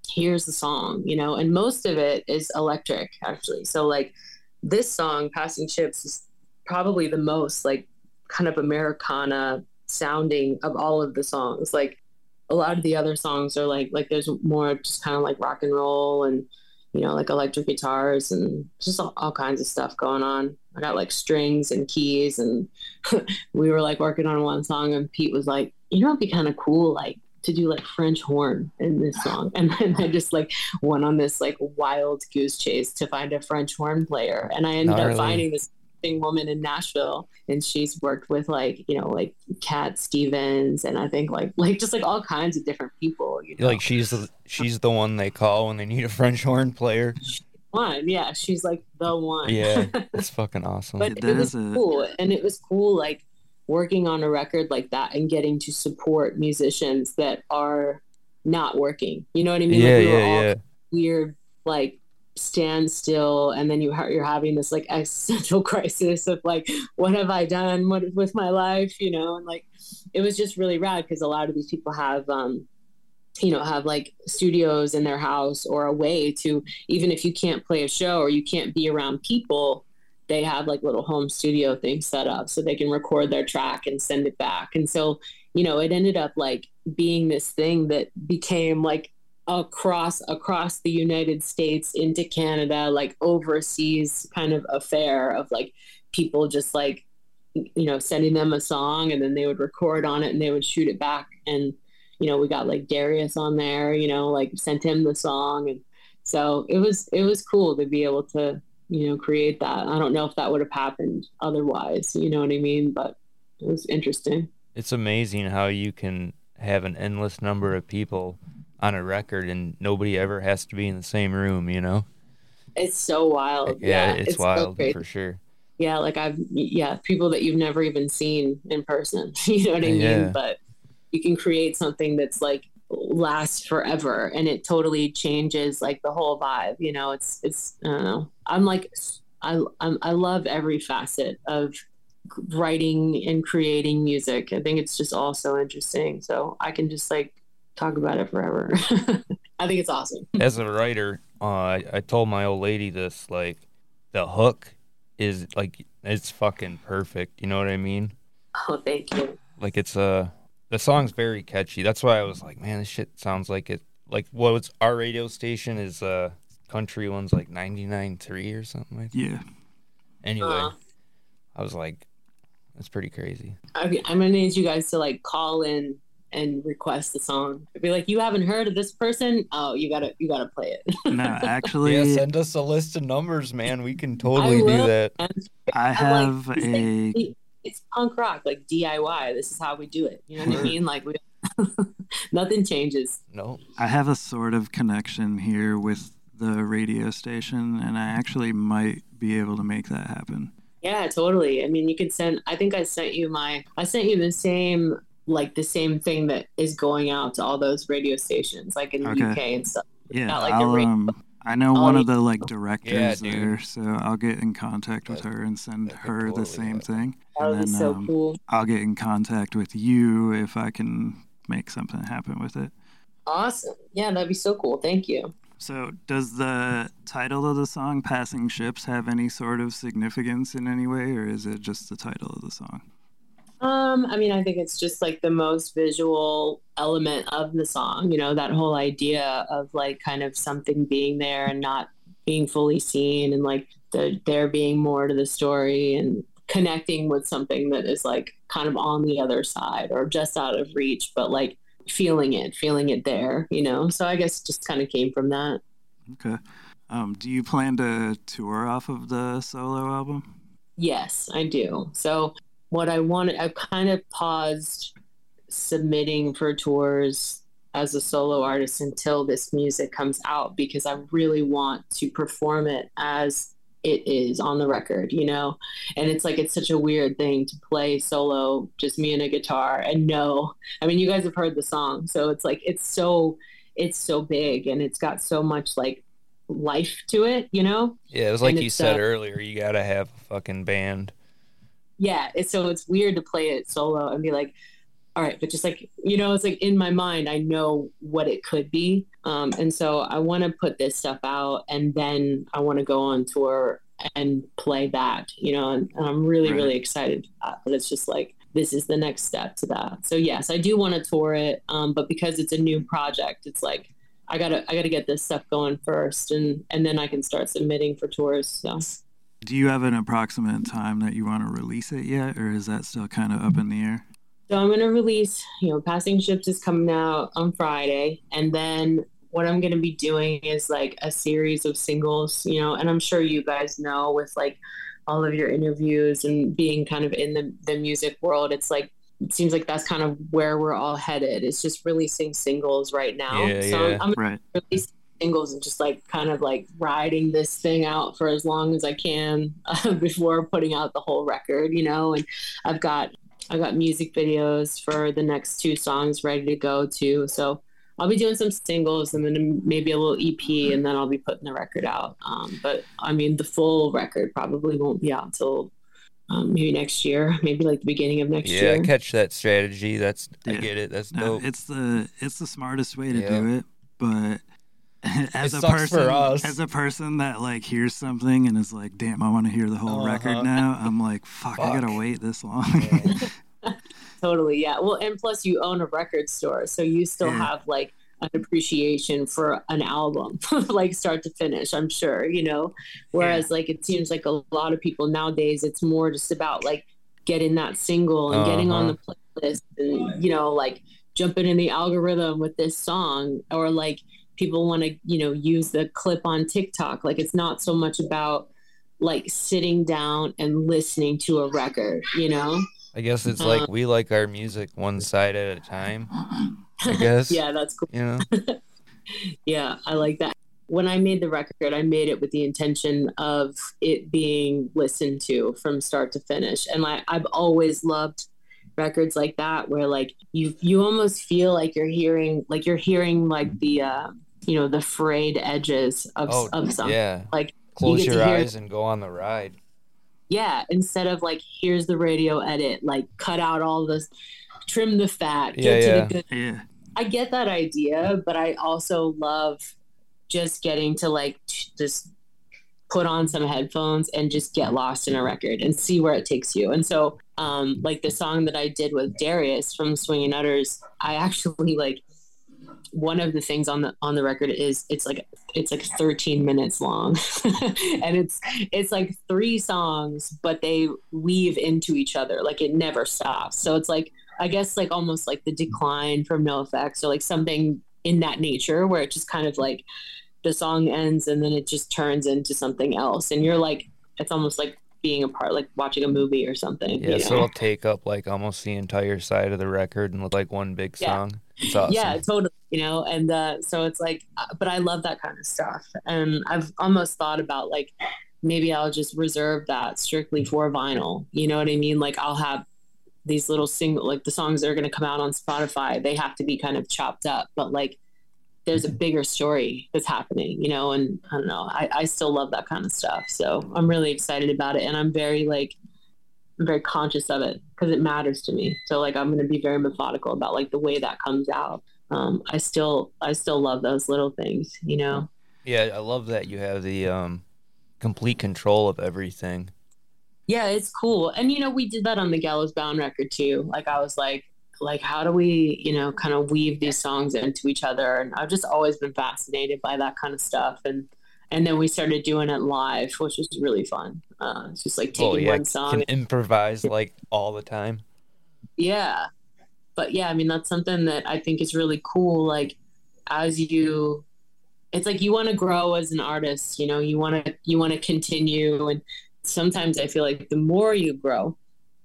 here's the song, you know, and most of it is electric actually. So like this song, Passing Ships, is probably the most like kind of Americana sounding of all of the songs. Like a lot of the other songs are like like there's more just kind of like rock and roll and you know like electric guitars and just all, all kinds of stuff going on. I got like strings and keys and we were like working on one song and Pete was like, you know, it'd be kind of cool like to do like French horn in this song. And then I just like went on this like wild goose chase to find a French horn player. And I ended Gnarly. up finding this thing woman in Nashville and she's worked with like, you know, like Cat Stevens and I think like like just like all kinds of different people, you know. Like she's the, she's the one they call when they need a French horn player. one. Yeah, she's like the one. Yeah, it's fucking awesome. but That it was a- cool and it was cool like working on a record like that and getting to support musicians that are not working you know what i mean yeah, like we were yeah, all yeah. weird like stand still and then you ha- you're having this like existential crisis of like what have i done what with my life you know? And like it was just really rad because a lot of these people have um you know have like studios in their house or a way to even if you can't play a show or you can't be around people they have like little home studio things set up so they can record their track and send it back. And so you know it ended up like being this thing that became like across across the United States into Canada, like overseas kind of affair of like people just like you know sending them a song and then they would record on it and they would shoot it back and you know we got like Darius on there, you know, like sent him the song and so it was it was cool to be able to you know create that. I don't know if that would have happened otherwise, you know what I mean, but it was interesting. It's amazing how you can have an endless number of people on a record and nobody ever has to be in the same room, you know? It's so wild. yeah, Yeah, it's, so wild crazy. for sure. yeah, like I've yeah, people that you've never even seen in person. you know what I Yeah. mean? But you can create something that's like lasts forever and it totally changes like the whole vibe. You know, it's it's I don't know. I'm like I I'm, I love every facet of writing and creating music. I think it's just all so interesting. So I can just like talk about it forever. I think it's awesome. As a writer, uh, I, I told my old lady this like the hook is like it's fucking perfect. You know what I mean? Oh, thank you. Like it's uh the song's very catchy. That's why I was like, man, this shit sounds like it. Like what was our radio station is uh country one's like 99.3 or something like. That. Yeah. Anyway, Uh. I was like, that's pretty crazy. I, I'm gonna need you guys to like call in and request the song. Be like, you haven't heard of this person? Oh, you gotta you gotta play it. No, actually, Yeah, send us a list of numbers, man. We can totally do that. And I I'm have like, a it's punk rock, like DIY. This is how we do it. You know what I mean? Like we nothing changes. No, I have a sort of connection here with the radio station, and I actually might be able to make that happen. Yeah, totally. I mean, you could send. I think I sent you my. I sent you the same, like the same thing that is going out to all those radio stations, like in the Okay. UK and stuff. Yeah, Not like a I'll, radio- um, I know I'll one of the like directors dude. there, so I'll get in contact with her and send that could her totally the same happen. thing, That would and be then so um, cool. I'll get in contact with you if I can make something happen with it. Awesome. Yeah, that'd be so cool. Thank you. So, does the title of the song "Passing Ships" have any sort of significance in any way, or is it just the title of the song? Um, I mean, I think it's just like the most visual element of the song, you know, that whole idea of like kind of something being there and not being fully seen and like the there being more to the story and connecting with something that is like kind of on the other side or just out of reach, but like feeling it, feeling it there, you know. So I guess it just kind of came from that. Okay. Um, do you plan to tour off of the solo album? Yes, I do. So what I wanted, I've kind of paused submitting for tours as a solo artist until this music comes out because I really want to perform it as it is on the record, you know? And it's like, it's such a weird thing to play solo, just me and a guitar and no, I mean, you guys have heard the song. So it's like, it's so, it's so big and it's got so much like life to it, you know? yeah, it was like And you said uh, earlier. You gotta have a fucking band. Yeah it's, so it's weird to play it solo and be like all right but just like you know it's like in my mind i know what it could be. Um, and so i want to put this stuff out and then i want to go on tour and play that you know and, and i'm really Right. really excited for that but it's just like this is the next step to that. So yes i do want to tour it um, but because it's a new project it's like i gotta i gotta get this stuff going first and and then i can start submitting for tours so Do you have an approximate time that you want to release it yet, or is that still kind of up in the air? So I'm gonna release, you know, Passing Ships is coming out on Friday, and then what I'm gonna be doing is like a series of singles, you know, and I'm sure you guys know with like all of your interviews and being kind of in the the music world, it's like it seems like that's kind of where we're all headed. It's just releasing singles right now. Yeah, so yeah. I'm, I'm Right. release singles and just like kind of like riding this thing out for as long as I can uh, before putting out the whole record, you know. And I've got I've got music videos for the next two songs ready to go too. So I'll be doing some singles and then maybe a little EP, and then I'll be putting the record out. Um, but I mean, the full record probably won't be out until um, maybe next year, maybe like the beginning of next year. Yeah, I catch that strategy. That's I get it. That's No, dope. it's the it's the smartest way to Yeah. do it, but as It a sucks for person us. as a person that like hears something and is like, "Damn, I want to hear the whole Uh-huh. record now." I'm like, "Fuck, I got to wait this long." Totally, yeah. Well, and plus you own a record store, so you still Yeah. have like an appreciation for an album, like start to finish. I'm sure, you know. Whereas, like, it seems like a lot of people nowadays, it's more just about like getting that single and getting on the playlist, and you know, like jumping in the algorithm with this song, or like people want to, you know, use the clip on TikTok. Like, it's not so much about like sitting down and listening to a record, you know. I guess it's like Uh, we like our music one side at a time. I guess. Yeah, that's cool. You know. Yeah, I like that. when I made the record, I made it with the intention of it being listened to from start to finish. And like I've always loved records like that where like you you almost feel like you're hearing like you're hearing like the uh you know the frayed edges of Oh, of something. yeah. Like Close get to your hear- eyes and go on the ride. yeah, instead of like here's the radio edit, like cut out all this trim the fat, get Yeah, to yeah. the good Yeah. I get that idea, but I also love just getting to like t- just put on some headphones and just get lost in a record and see where it takes you. And so, um, like the song that I did with Darius from Swinging Utters, I actually like one of the things on the on the record is it's like it's like 13 minutes long. And it's it's like three songs but they weave into each other. Like it never stops. So it's like I guess like almost like the decline from NOFX or like something in that nature where it just kind of like the song ends and then it just turns into something else and you're like it's almost like being a part like watching a movie or something. Yeah, you so it'll take up like almost the entire side of the record and with like one big Yeah. song. Awesome. Yeah, totally. You know, and uh, so it's like, uh, but I love that kind of stuff, and I've almost thought about like maybe I'll just reserve that strictly for vinyl. You know what I mean? Like I'll have these little single, like the songs that are going to come out on Spotify. They have to be kind of chopped up, but like there's a bigger story that's happening. You know, and I don't know. I, I still love that kind of stuff, so I'm really excited about it, and I'm very like I'm very conscious of it because it matters to me. So like I'm going to be very methodical about like the way that comes out. Um, I still I still love those little things, you know. Yeah, I love that you have the um complete control of everything. Yeah, it's cool. And you know, we did that on the Gallows Bound record too. Like I was like like how do we, you know, kind of weave these songs into each other and I've just always been fascinated by that kind of stuff and and then we started doing it live, which was really fun. Uh, it's just like taking oh yeah, one song can improvise like all the time. yeah but yeah i mean that's something that i think is really cool like as you it's like you want to grow as an artist you know you want to you want to continue and sometimes i feel like the more you grow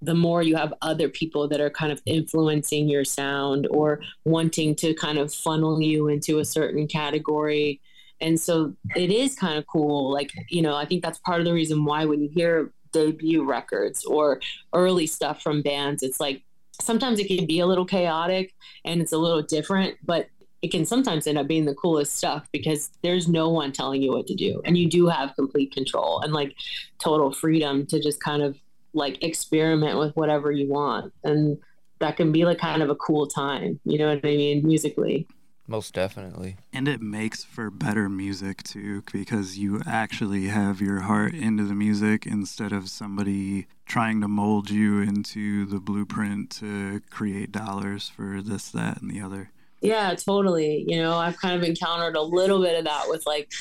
the more you have other people that are kind of influencing your sound or wanting to kind of funnel you into a certain category. And so it is kind of cool. Like you know i think that's part of the reason why when you hear debut records or early stuff from bands it's like sometimes it can be a little chaotic and it's a little different but it can sometimes end up being the coolest stuff because there's no one telling you what to do and you do have complete control and like total freedom to just kind of like experiment with whatever you want and that can be like kind of a cool time you know what i mean musically Most definitely. And it makes for better music too, because you actually have your heart into the music instead of somebody trying to mold you into the blueprint to create dollars for this, that, and the other. Yeah, totally. You know, I've kind of encountered a little bit of that with like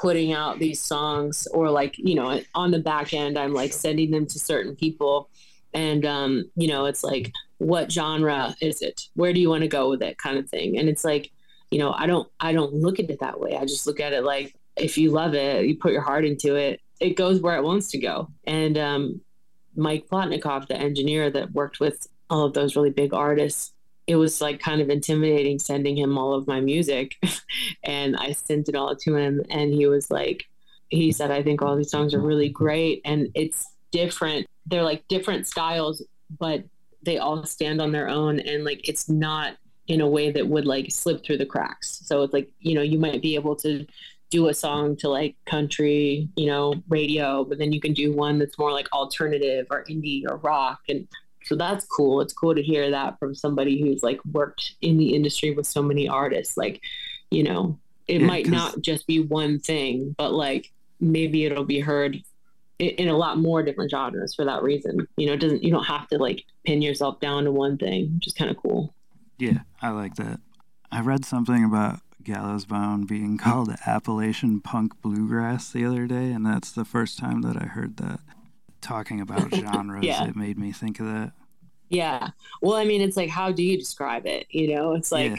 putting out these songs or like, you know, on the back end, I'm like sending them to certain people. And, um, you know, it's like, what genre is it? Where do you want to go with it kind of thing? And it's like, you know, I don't, I don't look at it that way. I just look at it like, if you love it, you put your heart into it, it goes where it wants to go. And, um, Mike Plotnikoff, the engineer that worked with all of those really big artists, it was like kind of intimidating sending him all of my music. and I sent it all to him, and he was like, he said, I think all these songs are really great. And it's different. They're like different styles, but they all stand on their own. And like, it's not in a way that would like slip through the cracks. So it's like, you know, you might be able to do a song to like country, you know, radio, but then you can do one that's more like alternative or indie or rock. And so that's cool. It's cool to hear that from somebody who's like worked in the industry with so many artists. Like, you know, it Yeah, might not just be one thing, but like maybe it'll be heard i- in a lot more different genres for that reason. You know, it doesn't you don't have to like pin yourself down to one thing, which is kind of cool. Yeah, I like that. I read something about Gallows Bound being called Appalachian Punk Bluegrass the other day, and that's the first time that I heard that. Talking about genres, Yeah. it made me think of that. Yeah. Well, I mean, it's like, how do you describe it? You know, it's like, Yeah.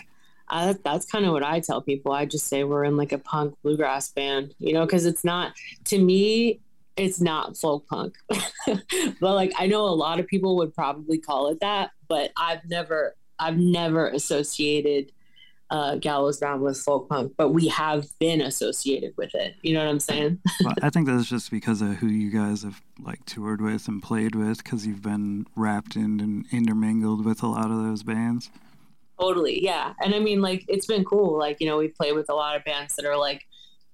I, that's kind of what I tell people. I just say we're in like a punk bluegrass band, you know, because it's not, to me, it's not folk punk. but like, I know a lot of people would probably call it that, but I've never, I've never associated uh, Gallows Bound with folk punk, but we have been associated with it. You know what I'm saying? Well, I think that's just because of who you guys have like toured with and played with, because you've been wrapped in and intermingled with a lot of those bands. Totally, yeah. And I mean, like, it's been cool. Like, you know, we play with a lot of bands that are like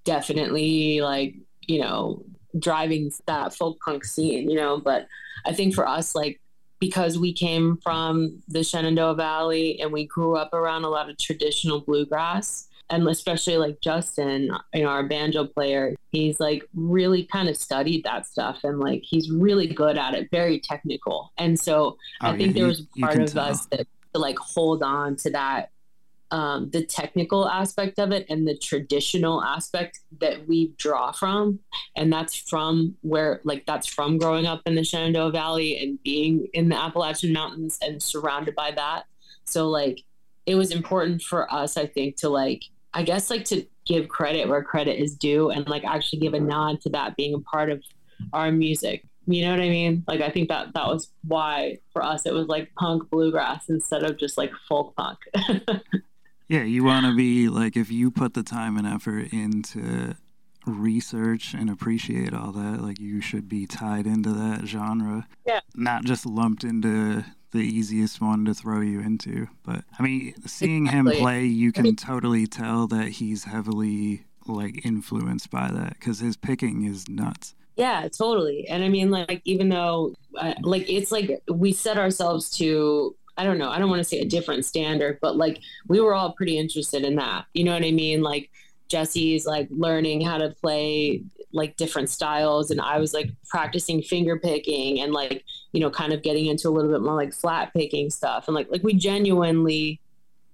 definitely like, you know, driving that folk punk scene, you know. But I think for us, like, because we came from the Shenandoah Valley and we grew up around a lot of traditional bluegrass, and especially like Justin, you know, our banjo player, he's like really kind of studied that stuff and like he's really good at it, very technical. And so Oh, I think yeah, there was you part can of tell. us that to like hold on to that um, the technical aspect of it and the traditional aspect that we draw from. And that's from where like that's from growing up in the shenandoah valley and being in the appalachian mountains and surrounded by that. So like it was important for us i think to like i guess like to give credit where credit is due and like actually give a nod to that being a part of our music. You know what i mean? Like i think that that was why for us it was like punk bluegrass instead of just like folk punk Yeah, you want to be like if you put the time and effort into research and appreciate all that, like you should be tied into that genre. Yeah. Not just lumped into the easiest one to throw you into. But I mean, seeing him play, you can totally tell that he's heavily like influenced by that because his picking is nuts. Yeah, totally. And I mean, like, even though, uh, like, it's like we set ourselves to, I don't know, I don't want to say a different standard, but like, we were all pretty interested in that. You know what I mean? Like, Jesse's like learning how to play like different styles, and I was like practicing finger picking and like, you know, kind of getting into a little bit more like flat picking stuff. And like, like we genuinely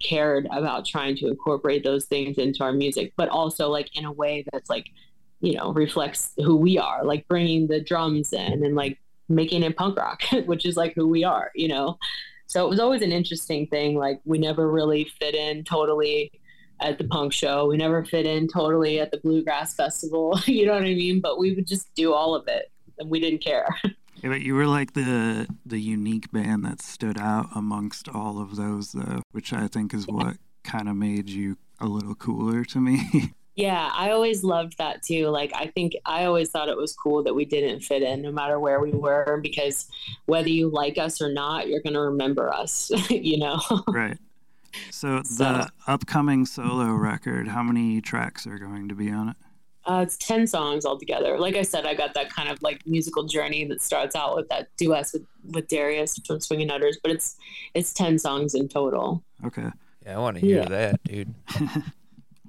cared about trying to incorporate those things into our music, but also like in a way that's like, you know reflects who we are like bringing the drums in and like making it punk rock which is like who we are you know so it was always an interesting thing like we never really fit in totally at the punk show. We never fit in totally at the bluegrass festival you know what i mean? But we would just do all of it and we didn't care. Yeah, but you were like the the unique band that stood out amongst all of those, though, which I think is what kind of made you a little cooler to me. Yeah, I always loved that too. Like, I think I always thought it was cool that we didn't fit in no matter where we were because whether you like us or not, you're going to remember us, you know? right. So So- the upcoming solo record, how many tracks are going to be on it? Uh, it's 10 songs altogether. Like I said, I got that kind of like musical journey that starts out with that duet with, with Darius from Swinging Utters, but it's it's 10 songs in total. Okay. Yeah, I want to hear Yeah. that, dude.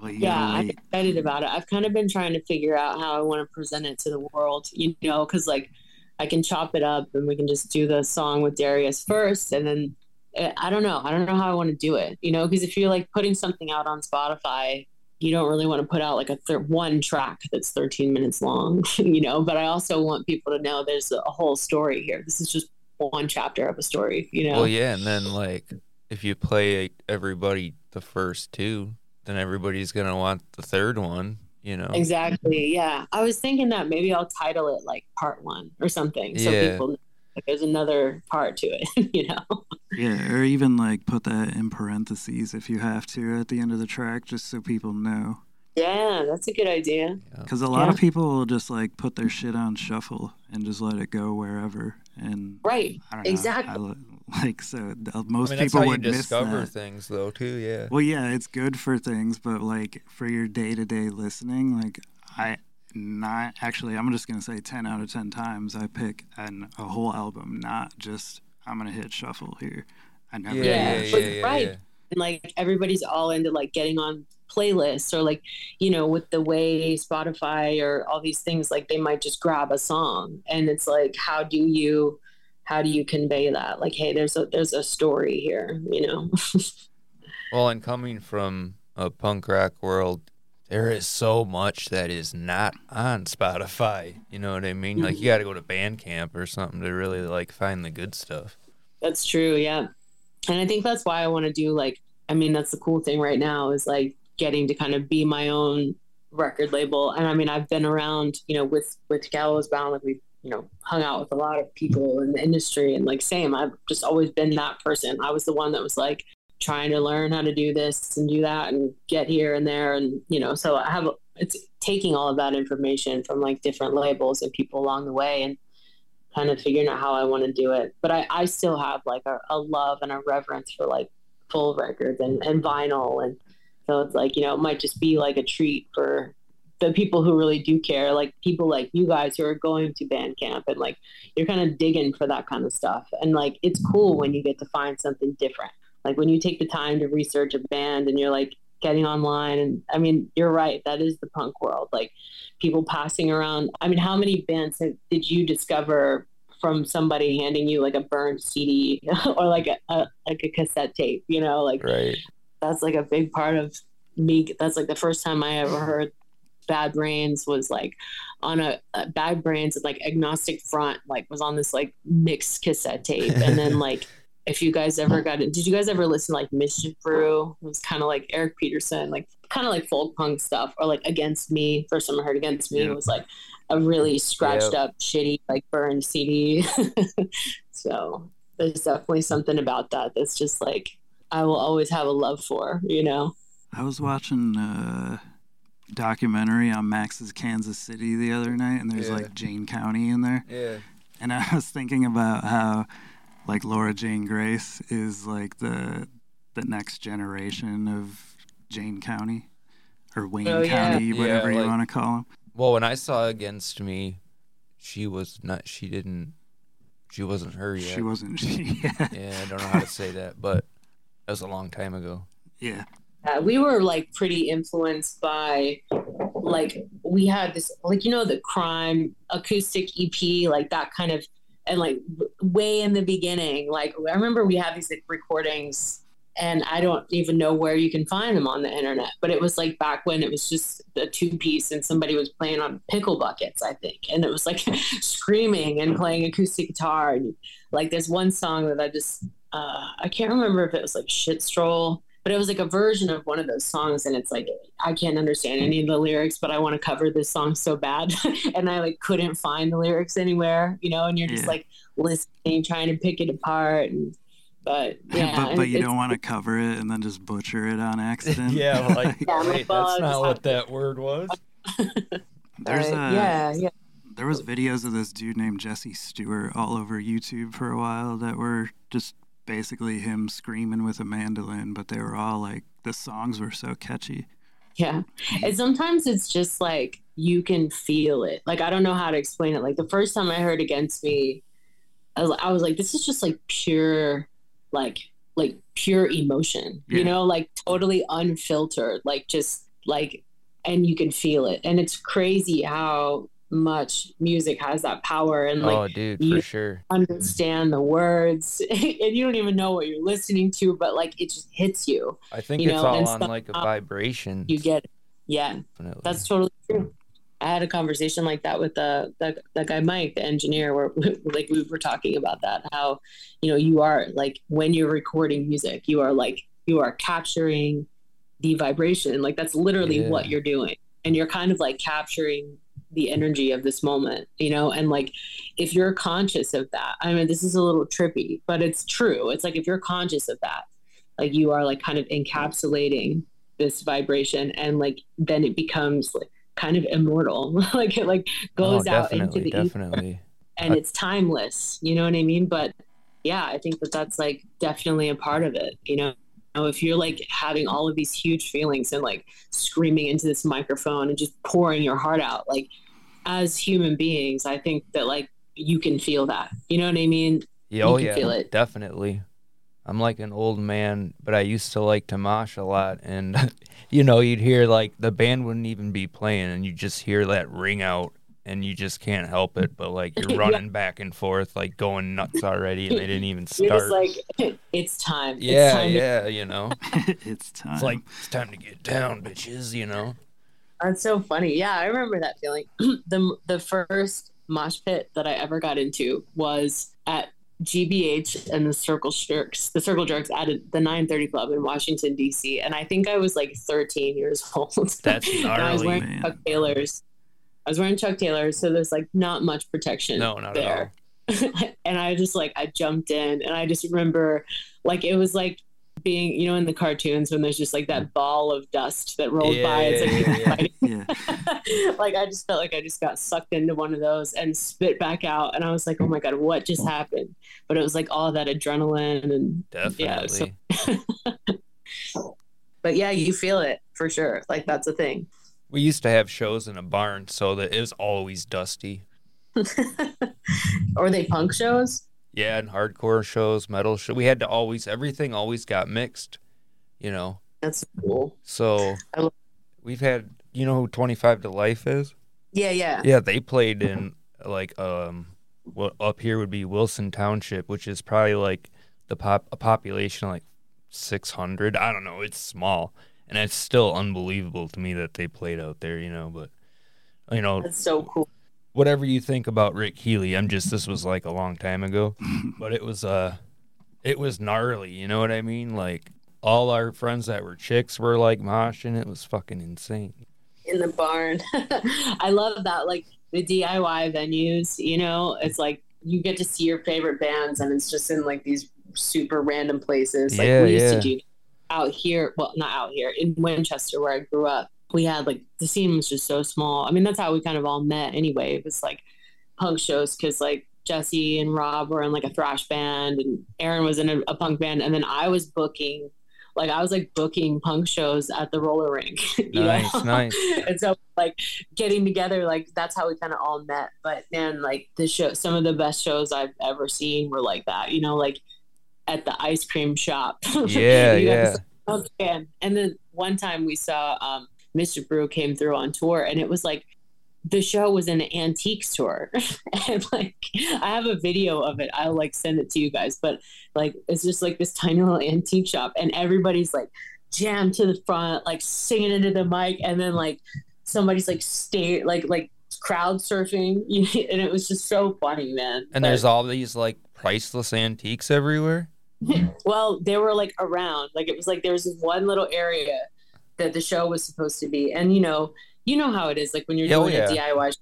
Well, Yeah, I'm excited about it. I've kind of been trying to figure out how I want to present it to the world, you know, because like I can chop it up and we can just do the song with Darius first. And then eh, I don't know. I don't know how I want to do it, you know, because if you're like putting something out on Spotify, you don't really want to put out like a thir- one track that's 13 minutes long, you know, but I also want people to know there's a whole story here. This is just one chapter of a story, you know? Well, yeah, and then like if you play everybody the first two, then everybody's gonna want the third one. You know. Exactly. Yeah. I was thinking that maybe I'll title it like part one or something. So Yeah. people know that there's another part to it, you know? Yeah, or even like put that in parentheses if you have to at the end of the track, just so people know. Yeah, that's a good idea. Because a lot Yeah. of people will just like put their shit on shuffle and just let it go wherever. And Right. I don't know. Exactly. I li- like so, th- uh, most I mean, that's people how you would miss discover that. things, though, too. Yeah. Well, yeah, it's good for things, but like for your day to day listening, like I not actually, I'm just gonna say ten out of ten times I pick an, a whole album, not just I'm gonna hit shuffle here. I never. Yeah, do yeah, yeah, yeah, right. yeah. And like everybody's all into like getting on playlists or like, you know, with the way Spotify or all these things, like they might just grab a song and it's like, how do you how do you convey that? Like, hey, there's a there's a story here, you know? Well, and coming from a punk rock world, there is so much that is not on Spotify. You know what I mean? Like you mm-hmm. got to go to Bandcamp or something to really like find the good stuff. That's true, yeah. And I think that's why I want to do like I mean that's the cool thing right now is like getting to kind of be my own record label. And I mean I've been around, you know, with with Gallows Bound like we you know hung out with a lot of people in the industry and like same I've just always been that person. I was the one that was like trying to learn how to do this and do that and get here and there and you know so i have it's taking all of that information from like different labels and people along the way and kind of figuring out how i want to do it but i i still have like a, a love and a reverence for like full records and, and vinyl and so it's like you know it might just be like a treat for the people who really do care like people like you guys who are going to bandcamp and like you're kind of digging for that kind of stuff. And like it's cool when you get to find something different. Like when you take the time to research a band and you're like getting online and i mean you're right that is the punk world. Like people passing around i mean how many bands have, did you discover from somebody handing you like a burned cd or like a, a like a cassette tape you know? Like Right. that's like a big part of me that's like the first time i ever heard bad brains was like on a, a bad brains like agnostic front like was on this like mixed cassette tape. And then like if you guys ever got it did you guys ever listen to like mischief brew? It was kind of like erik petersen like kind of like folk punk stuff or like against me first time i heard against me Yeah. was like a really scratched Yep. up shitty like burned cd so there's definitely something about that that's just like i will always have a love for you know? I was watching a documentary on Max's Kansas City the other night, and there's Yeah. like Jane County in there. Yeah. And I was thinking about how, like, Laura Jane Grace is like the the next generation of Jane County or Wayne Oh. County, Yeah, whatever you like- want to call them. Well, when I saw Against Me, she was not. She didn't. She wasn't her yet. She wasn't. She, yeah. Yeah, I don't know how to say that, but that was a long time ago. yeah. We were like pretty influenced by like we had this like you know the crime acoustic ep like that kind of and like way in the beginning like i remember we had these like recordings and i don't even know where you can find them on the internet but it was like back when it was just a two piece and somebody was playing on pickle buckets i think and it was like screaming and playing acoustic guitar and like there's one song that i just uh, i can't remember if it was like shit stroll but it was like a version of one of those songs and it's like i can't understand any of the lyrics but i want to cover this song so bad and i like couldn't find the lyrics anywhere you know and you're just like listening trying to pick it apart and but yeah but but you don't want to cover it and then just butcher it on accident. yeah, like Yeah, wait, that's not what that word was. There's uh, a yeah yeah there was videos of this dude named Jesse Stewart all over YouTube for a while that were just basically him screaming with a mandolin, but they were all like the songs were so catchy. Yeah. And sometimes it's just like you can feel it. Like I don't know how to explain it. Like the first time I heard Against Me, I was, I was like, this is just like pure, like like pure emotion. Yeah. You know, like totally unfiltered. Like just like, and you can feel it. And it's crazy how much music has that power and like oh, dude, you- for sure. understand the words and you don't even know what you're listening to, but like it just hits you. I think you it's know, all and on like a vibration. You get it. Yeah. definitely. That's totally true. I had a conversation like that with uh, the the, the guy Mike, the engineer, where like we were talking about that. How you know you are like when you're recording music, you are like you are capturing the vibration. Like that's literally Yeah. what you're doing, and you're kind of like capturing the energy of this moment, you know. And like if you're conscious of that, I mean, this is a little trippy, but it's true. It's like if you're conscious of that, like you are like kind of encapsulating this vibration and like then it becomes like kind of immortal like it like goes oh, out into definitely, the ether definitely. and I- it's timeless you know what i mean but yeah i think that that's like definitely a part of it you know You know, if you're like having all of these huge feelings and like screaming into this microphone and just pouring your heart out like as human beings i think that like you can feel that you know what i mean Yeah, oh can yeah, feel it. definitely. I'm like an old man, but I used to like to mosh a lot, and you know, you'd hear like the band wouldn't even be playing, and you just hear that ring out, and you just can't help it. But like you're Yeah. running back and forth, like going nuts already, and they didn't even you're start. just like it's time it's yeah, to yeah, you know, it's time. it's like it's time to get down, bitches. You know. That's so funny. Yeah, I remember that feeling. the The first mosh pit that I ever got into was at GBH and the Circle Jerks. The Circle Jerks at the 930 Club in Washington D.C. And I think I was like 13 years old. That's and I was wearing man. Chuck Taylors. I was wearing Chuck Taylors, so there's like not much protection No, not at all. and I just like I jumped in, and I just remember like it was like being, you know, in the cartoons when there's just like that ball of dust that rolls Yeah, by. It's like, yeah, yeah. Yeah. like I just felt like I just got sucked into one of those and spit back out, and I was like, "Oh my god, what just happened?" But it was like all that adrenaline, and Definitely. Yeah, so- but yeah, you feel it for sure. Like that's a thing. we used to have shows in a barn, so that it was always dusty. or they punk shows. Yeah, and hardcore shows, metal show. We had to always everything always got mixed, you know. That's cool. So I lo- we've had you know who Twenty Five to Life is? Yeah, yeah. Yeah, they played in like um well up here would be Wilson Township, which is probably like the pop a population of like six hundred. I don't know, it's small. And it's still unbelievable to me that they played out there, you know, but you know, That's so cool. Whatever you think about Rick Healy, I'm just this was like a long time ago, but it was uh it was gnarly, you know what I mean? Like all our friends that were chicks were like moshing. It was fucking insane. in the barn. I love that. Like the DIY venues, you know, it's like you get to see your favorite bands and it's just in like these super random places. Like Yeah, we used yeah. to do out here, well, not out here, in Winchester where I grew up. We had like the scene was just so small. I mean, that's how we kind of all met anyway. It was like punk shows because like Jesse and Rob were in like a thrash band and Aaron was in a, a punk band. And then I was booking like I was like booking punk shows at the roller rink. know? Nice, nice. and so like getting together, like that's how we kind of all met. But man, like the show, some of the best shows I've ever seen were like that. You know, like at the ice cream shop. Yeah, yeah. guys- Oh. And then one time we saw um, Mischief Brew came through on tour, and it was like the show was an antique store, and like I have a video of it. I'll like send it to you guys, but like it's just like this tiny little antique shop, and everybody's like jammed to the front, like singing into the mic, and then like somebody's like stay like like crowd surfing, and it was just so funny, man. And But- there's all these like priceless antiques everywhere. well, they were like around. Like it was like there was this one little area that the show was supposed to be, and you know, you know how it is. Like when you're Oh, doing a DIY, show,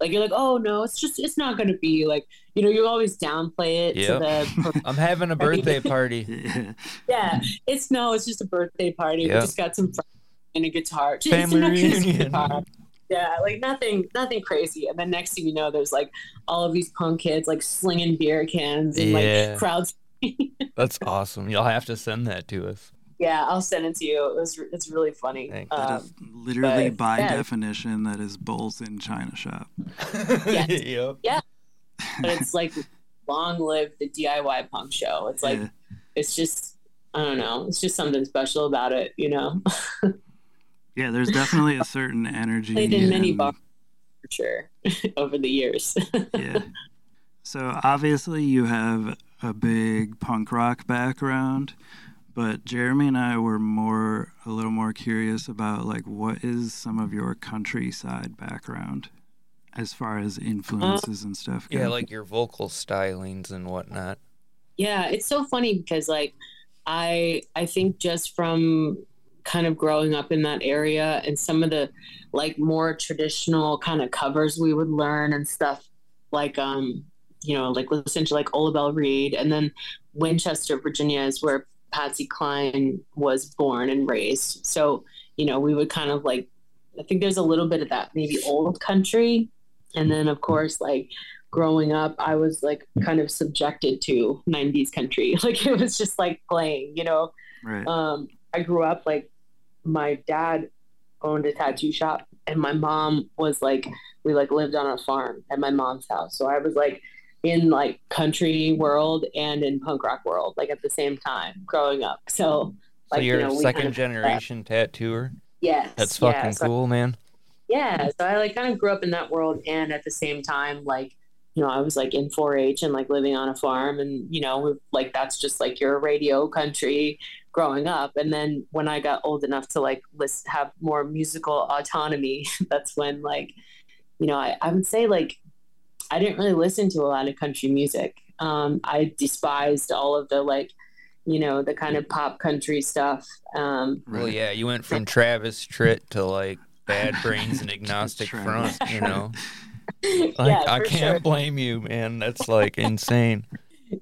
like you're like, oh no, it's just it's not going to be like you know you always downplay it Yep. to the I'm having a birthday party. Yeah. yeah. It's no, it's just a birthday party. Yeah. We just got some friends and a guitar, just Family reunion. guitar. Yeah, like nothing, nothing crazy. And then next thing you know, there's like all of these punk kids like slinging beer cans and Yeah. like crowds That's awesome. You'll have to send that to us. Yeah, I'll send it to you. It was it's really funny. Thanks. That Um, is literally but, by yeah. definition that is bulls in China shop. Yeah. yep. but it's like long live the DIY punk show. It's like Yeah. it's just I don't know. It's just something special about it, you know. Yeah, there's definitely a certain energy. Played in many and- bars for sure over the years. yeah. So obviously you have a big punk rock background, but Jeremy and I were more a little more curious about like what is some of your countryside background as far as influences and stuff go. Yeah, like your vocal stylings and whatnot. yeah, it's so funny because like I I think just from kind of growing up in that area and some of the like more traditional kind of covers we would learn and stuff like um you know like listen to like Ola Belle Reed and then Winchester Virginia is where Patsy Cline was born and raised so you know we would kind of like I think there's a little bit of that maybe old country and then of course like growing up I was like kind of subjected to 90s country like it was just like playing you know right. um, I grew up like my dad owned a tattoo shop, and my mom was like we like lived on a farm at my mom's house. So I was like in like country world and in punk rock world like at the same time growing up. So So like you're you know a second kind of, generation tattooer. yes, That's yeah, fucking so cool, man. yeah so i like kind of grew up in that world and at the same time like you know i was like in 4-h and like living on a farm and you know like that's just like your radio country growing up and then when i got old enough to like list have more musical autonomy that's when like you know I, I would say like i didn't really listen to a lot of country music um, i despised all of the like you know the kind of pop country stuff um. Well, yeah, you went from Travis Tritt to like Bad Brains and Agnostic Front, you know. yeah, Like I can't sure. blame you, man. That's like insane.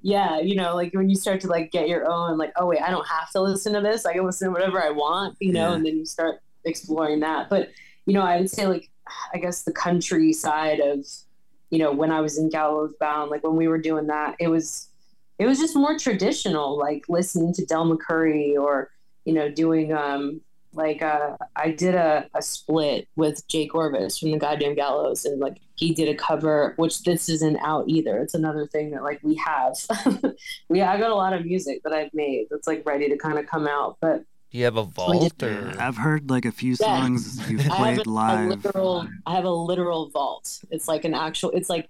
yeah, you know, like when you start to like get your own, like, oh wait, I don't have to listen to this. I can listen to whatever I want, you know, Yeah. and then you start exploring that. But you know, I would say like, I guess the country side of, you know, when I was in Gallows Bound, like when we were doing that, it was, it was just more traditional, like listening to Del McCoury or, you know, doing, um, like uh, I did a, a split with Jayke Orvis from the Goddamn Gallows, and like he did a cover, which this isn't out either. It's another thing that like we have. we I got a lot of music that I've made that's like ready to kind of come out, but you have a vault or? I've heard like a few Yeah. songs you've I have played a, a live. literal. I have a literal vault. It's like an actual. It's like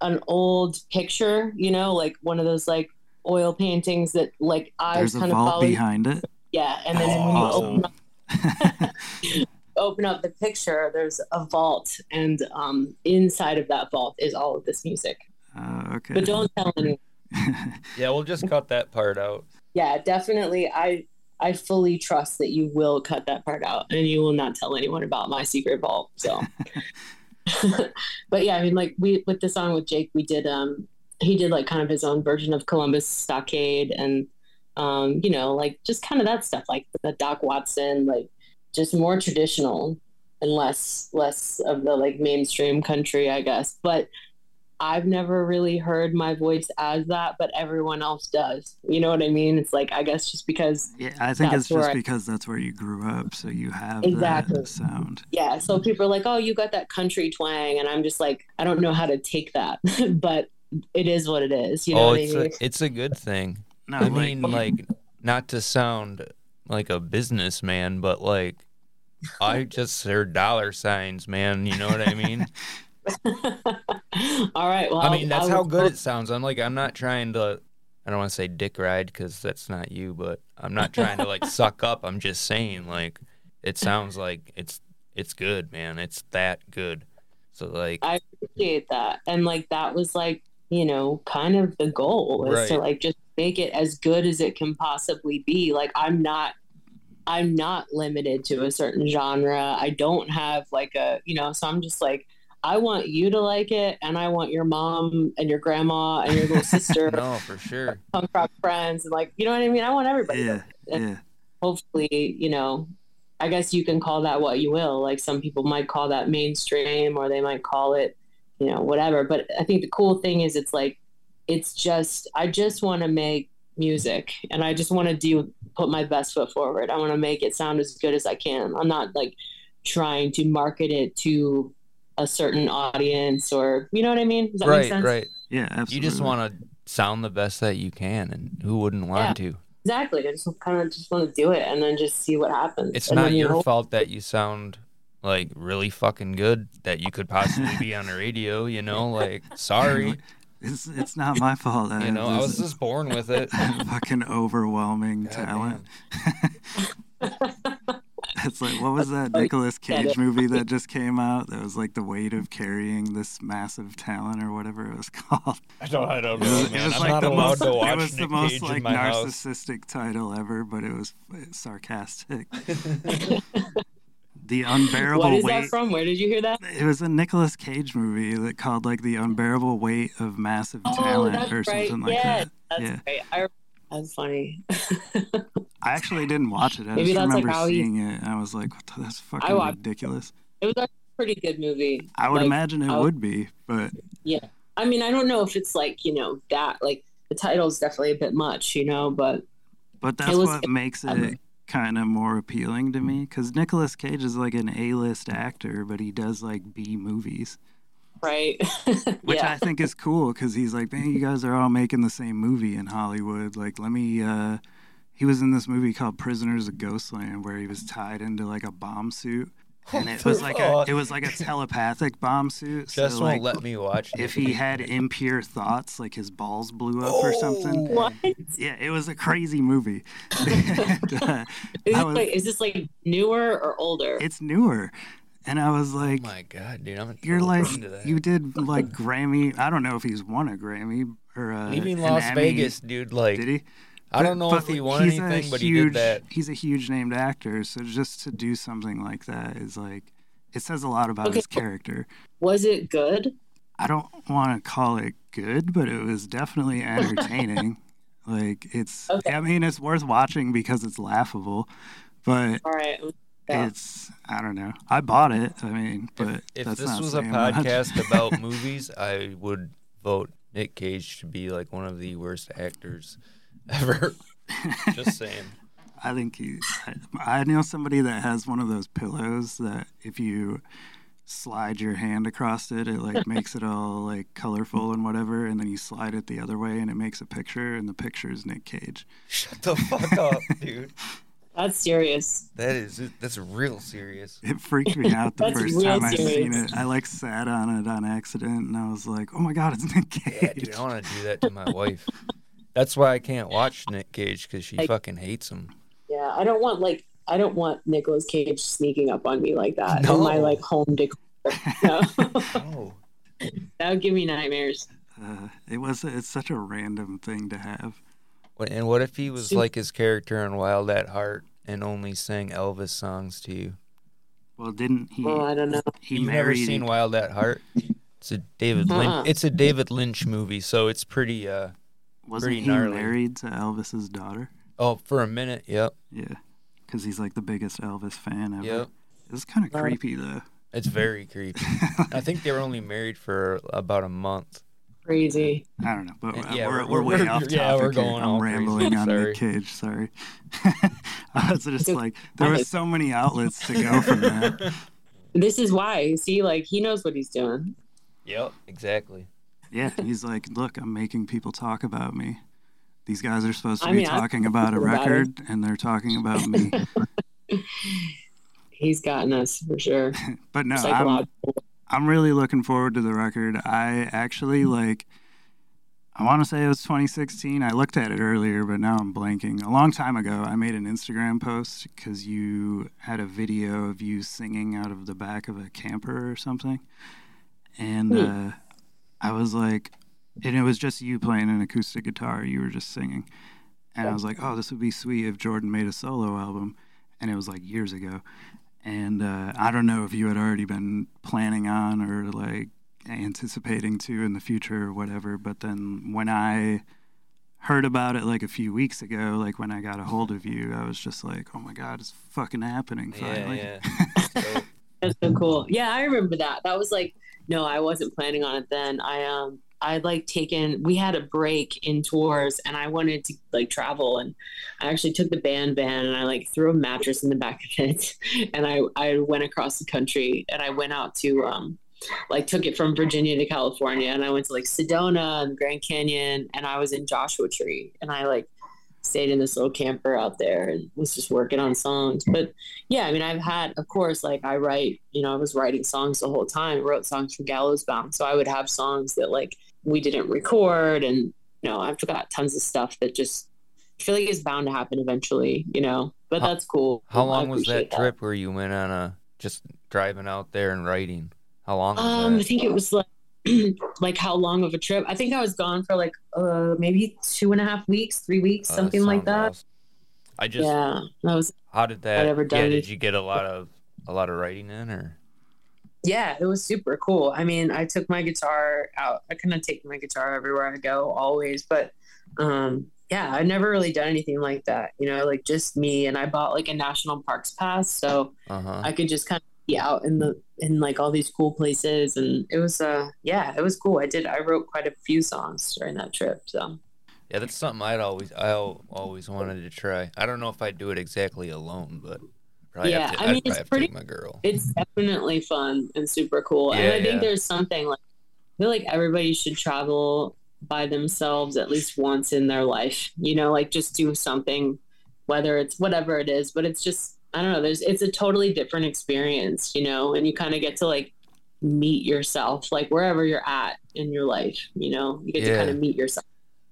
an old picture, you know, like one of those like oil paintings that like I There's kind of vault follow. behind it. Yeah, and then That's when you awesome. open up open up the picture, there's a vault, and um, inside of that vault is all of this music. Uh, okay. But don't tell anyone. Yeah, we'll just cut that part out. Yeah, definitely. I I fully trust that you will cut that part out, and you will not tell anyone about my secret vault. So, but yeah, I mean, like we with the song with Jayke, we did um he did like kind of his own version of Columbus Stockade, and um you know like just kind of that stuff, like the Doc Watson, like just more traditional and less less of the like mainstream country, I guess. But I've never really heard my voice as that, but everyone else does. You know what I mean? It's like I guess just because yeah, I think it's just I- because that's where you grew up, so you have Exactly. that sound. yeah. So people are like, "Oh, you got that country twang," and I'm just like, I don't know how to take that, but it is what it is. You know oh, what I it's mean? a, it's a good thing. No, I like, mean, like, not to sound like a businessman, but like, I just heard dollar signs, man. You know what I mean? All right. Well, I mean, that's I'll- how good it sounds. I'm like, I'm not trying to. I don't want to say dick ride because that's not you, but I'm not trying to like suck up. I'm just saying, like, it sounds like it's it's good, man. It's that good. So like, I appreciate that, and like that was like you know kind of the goal is to like just make it as good as it can possibly be. Like I'm not. I'm not limited to a certain genre. I don't have like a, you know, so I'm just like, I want you to like it, and I want your mom and your grandma and your little sister, no, for sure. punk rock friends, and like, you know what I mean? I want everybody. to yeah, like it. Yeah. hopefully, you know, I guess you can call that what you will. Like some people might call that mainstream, or they might call it, you know, whatever. But I think the cool thing is, it's like, it's just, I just want to make music, and I just want to do put my best foot forward. I want to make it sound as good as I can. I'm not like trying to market it to a certain audience, or you know what I mean? Does that make Right, sense? right. Yeah, absolutely. You just want to sound the best that you can, and who wouldn't want to? Exactly. I just kind of just want to do it, and then just see what happens. It's and not your hope- fault that you sound like really fucking good that you could possibly be on the radio, you know? Like, sorry. It's it's not my fault. You know, I was just born with it. fucking overwhelming God talent. It's like what was that Nicolas Cage movie that just came out? That was like the weight of carrying this massive talent or whatever it was called. I don't, I don't It was, it was like the most, it was the most like narcissistic title ever, but it was sarcastic. the unbearable What is weight. that from? Where did you hear that? It was a Nicolas Cage movie that called like the unbearable weight of massive Oh, talent that's or right. something like yeah, that. that's Yeah. right. I, that's funny. I actually didn't watch it. I Maybe just that's, like, remember how he- seeing it. And I was like, that's fucking it. ridiculous. it was a pretty good movie. I would Like, imagine it I- would be, but Yeah. I mean, I don't know if it's like you know that like the title's definitely a bit much, you know, but but that's was- what makes um, it kind of more appealing to me. Because Nicolas Cage is like an A-list actor, but he does like B movies, right. which yeah. I think is cool. Because he's like, man, you guys are all making the same movie in Hollywood. Like, let me. uh He was in this movie called Prisoners of Ghostland, where he was tied into like a bomb suit. And it was like a it was like a telepathic bomb suit. So Just like, won't let me watch if he had impure thoughts, like his balls blew up or something. what? Yeah, it was a crazy movie. And, uh, Is, this was- like, is this like newer or older? it's newer, and I was like, Oh like, my god, dude! I'm "You're like, you did like Grammy. I don't know if he's won a Grammy or uh, leaving an Las Emmy. Vegas, dude. Like, Did he? I don't know But- if he but won he's a anything, but huge, he did that. He's a huge named actor, so just to do something like that is like, it says a lot about Okay. his character. Was it good? I don't want to call it good, but it was definitely entertaining. like it's, Okay. I mean, it's worth watching because it's laughable, but All right. Yeah. it's I don't know. I bought it. I mean, but if if that's this not was a podcast about movies, I would vote Nick Cage to be like one of the worst actors ever. Just saying. I think he. I, I know somebody that has one of those pillows that if you slide your hand across it, it like makes it all like colorful and whatever, and then you slide it the other way and it makes a picture, and the picture is Nick Cage. Shut the fuck up, dude. That's serious. That is that's real serious. It freaked me out the first real time I seen serious. it. I like sat on it on accident, and I was like, "Oh my god, it's Nick Yeah, Cage!" dude, I want to do that to my wife. That's why I can't watch Nick Cage because she Like- fucking hates him. Yeah, I don't want like I don't want Nicolas Cage sneaking up on me like that in my like home decor. No. Oh, that would give me nightmares. Uh, it was. It's such a random thing to have. What- and what if he was Sup- like his character in Wild at Heart and only sang Elvis songs to you? Well, didn't he? Oh, I don't know. he You've never married. seen Wild at Heart? It's a David Uh-uh. Lynch. It's a David Lynch movie, so it's pretty. uh wasn't pretty he gnarly. married to Elvis's daughter? Oh, for a minute, yep, Yeah, because he's like the biggest Elvis fan ever. yep. It was kind of creepy though. It's very creepy. I think they were only married for about a month. Crazy. I don't know, but yeah, we're, we're- we're, way we're- off topic. yeah, we're going I'm all crazy. rambling on Sorry. Nick Cage. Sorry. I was just like, there were so many outlets to go from that. This is why. See, like he knows what he's doing. Yep, exactly. Yeah, he's like, look, I'm making people talk about me. These guys are supposed to I be mean, talking about a about record, and they're talking about me. He's gotten us for sure. But no, I'm, I'm really looking forward to the record. I actually like. I want to say it was 2016. I looked at it earlier, but now I'm blanking. A long time ago, I made an Instagram post because you had a video of you singing out of the back of a camper or something, and Hmm. uh, I was like, and it was just you playing an acoustic guitar. You were just singing, and I was like, oh, this would be sweet if Jordan made a solo album, and it was like years ago. And uh, I don't know if you had already been planning on or like anticipating to in the future or whatever. But then when I heard about it like a few weeks ago, like when I got a hold of you, I was just like, oh my God, it's fucking happening finally. Yeah, yeah. That's so cool. Yeah, I remember that. That was like no, I wasn't planning on it then. I um I'd like taken we had a break in tours and I wanted to like travel and I actually took the band van and I like threw a mattress in the back of it and I I went across the country and I went out to um like took it from Virginia to California and I went to like Sedona and Grand Canyon and I was in Joshua Tree and I like stayed in this little camper out there and was just working on songs. But yeah, I mean, I've had, of course, like I write, you know, I was writing songs the whole time, wrote songs for Gallows Bound. So I would have songs that like we didn't record. And, you know, I've got tons of stuff that just I feel like it's bound to happen eventually, you know, but How- that's cool. how long was that appreciate trip where you went on a just driving out there and writing? How long Um, I think it was like, like how long of a trip? I think I was gone for like uh maybe two and a half weeks, three weeks, Oh, something like that. awesome. I just yeah, that was how did that? Ever yeah, did you get a lot of a lot of writing in or? yeah, it was super cool. I mean, I took my guitar out. I kind of take my guitar everywhere I go, always. But um, yeah, I've never really done anything like that. You know, like just me. And I bought like a national parks pass, so Uh huh. I could just kind of be out in the in like all these cool places. And it was uh, yeah, it was cool. I did. I wrote quite a few songs during that trip. So Yeah, that's something I'd always I always wanted to try. I don't know if I'd do it exactly alone, but probably Yeah, have to, I mean, it's pretty- my girl. it's definitely fun and super cool. and Yeah, I think there's something like I feel like everybody should travel by themselves at least once in their life. You know, like just do something, whether it's whatever it is, but it's just I don't know, there's it's a totally different experience, you know, and you kind of get to like meet yourself, like wherever you're at in your life, you know, you get to kind of meet yourself.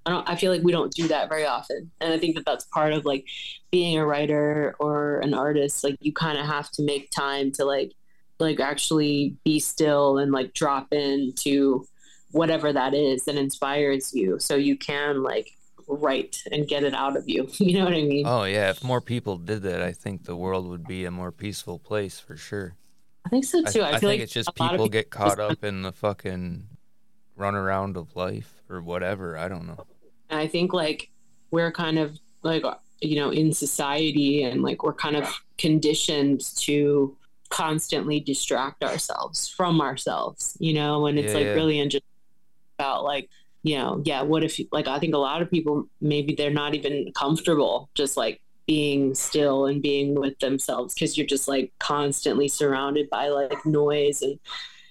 I don't I feel like we don't do that very often. And I think that that's part of like being a writer or an artist like you kind of have to make time to like like actually be still and like drop into whatever that is that inspires you so you can like write and get it out of you you know what i mean Oh yeah, if more people did that, I think the world would be a more peaceful place for sure. i think so too i, I feel think like it's just of people get caught up in the fucking runaround of life or whatever. I don't know. And I think like we're kind of like you know in society and like we're kind of conditioned to constantly distract ourselves from ourselves, you know, and it's Yeah, like yeah. really just about like you know, yeah, what if like I think a lot of people maybe they're not even comfortable just like being still and being with themselves because you're just like constantly surrounded by like noise and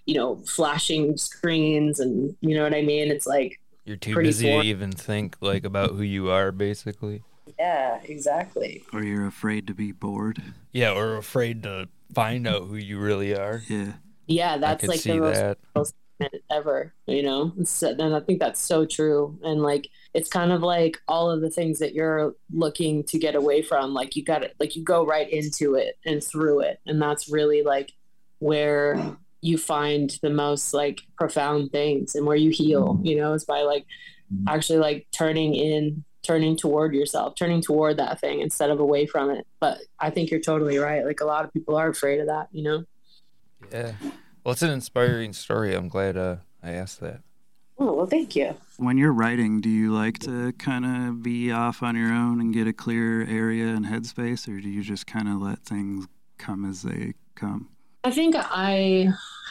you know flashing screens and you know what I mean. It's like You're too Pretty busy boring. to even think like about who you are, basically. yeah, exactly. Or you're afraid to be bored. Yeah, or afraid to find out who you really are. Yeah. Yeah, I that's could like see the most that. Ever you know? And i think that's so true. And like it's kind of like all of the things that you're looking to get away from like you got it like you go right into it and through it. And that's really like where you find the most like profound things and where you heal you know is by like actually like turning in turning toward yourself turning toward that thing instead of away from it. But i think you're totally right. Like a lot of people are afraid of that you know? Yeah. Well, it's an inspiring story. I'm glad uh, I asked that. oh well thank you When you're writing, do you like to kind of be off on your own and get a clear area and headspace, or do you just kind of let things come as they come? I think I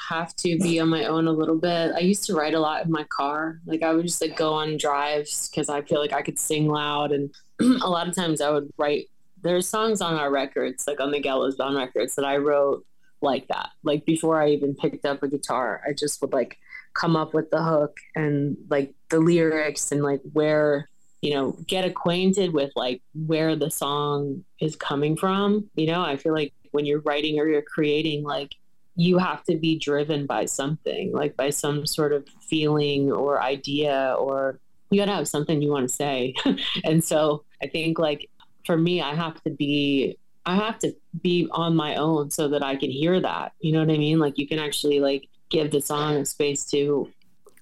have to be on my own a little bit. I used to write a lot in my car. Like I would just like go on drives because I feel like I could sing loud, and a lot of times I would write. There's songs on our records, like on the Gallows Bound records, that I wrote like that. Like before I even picked up a guitar, I just would like come up with the hook and like the lyrics and like where you know get acquainted with like where the song is coming from you know i feel like when you're writing or you're creating like you have to be driven by something like by some sort of feeling or idea or you got to have something you want to say and so i think like for me i have to be i have to be on my own so that i can hear that you know what i mean like you can actually like give the song a space to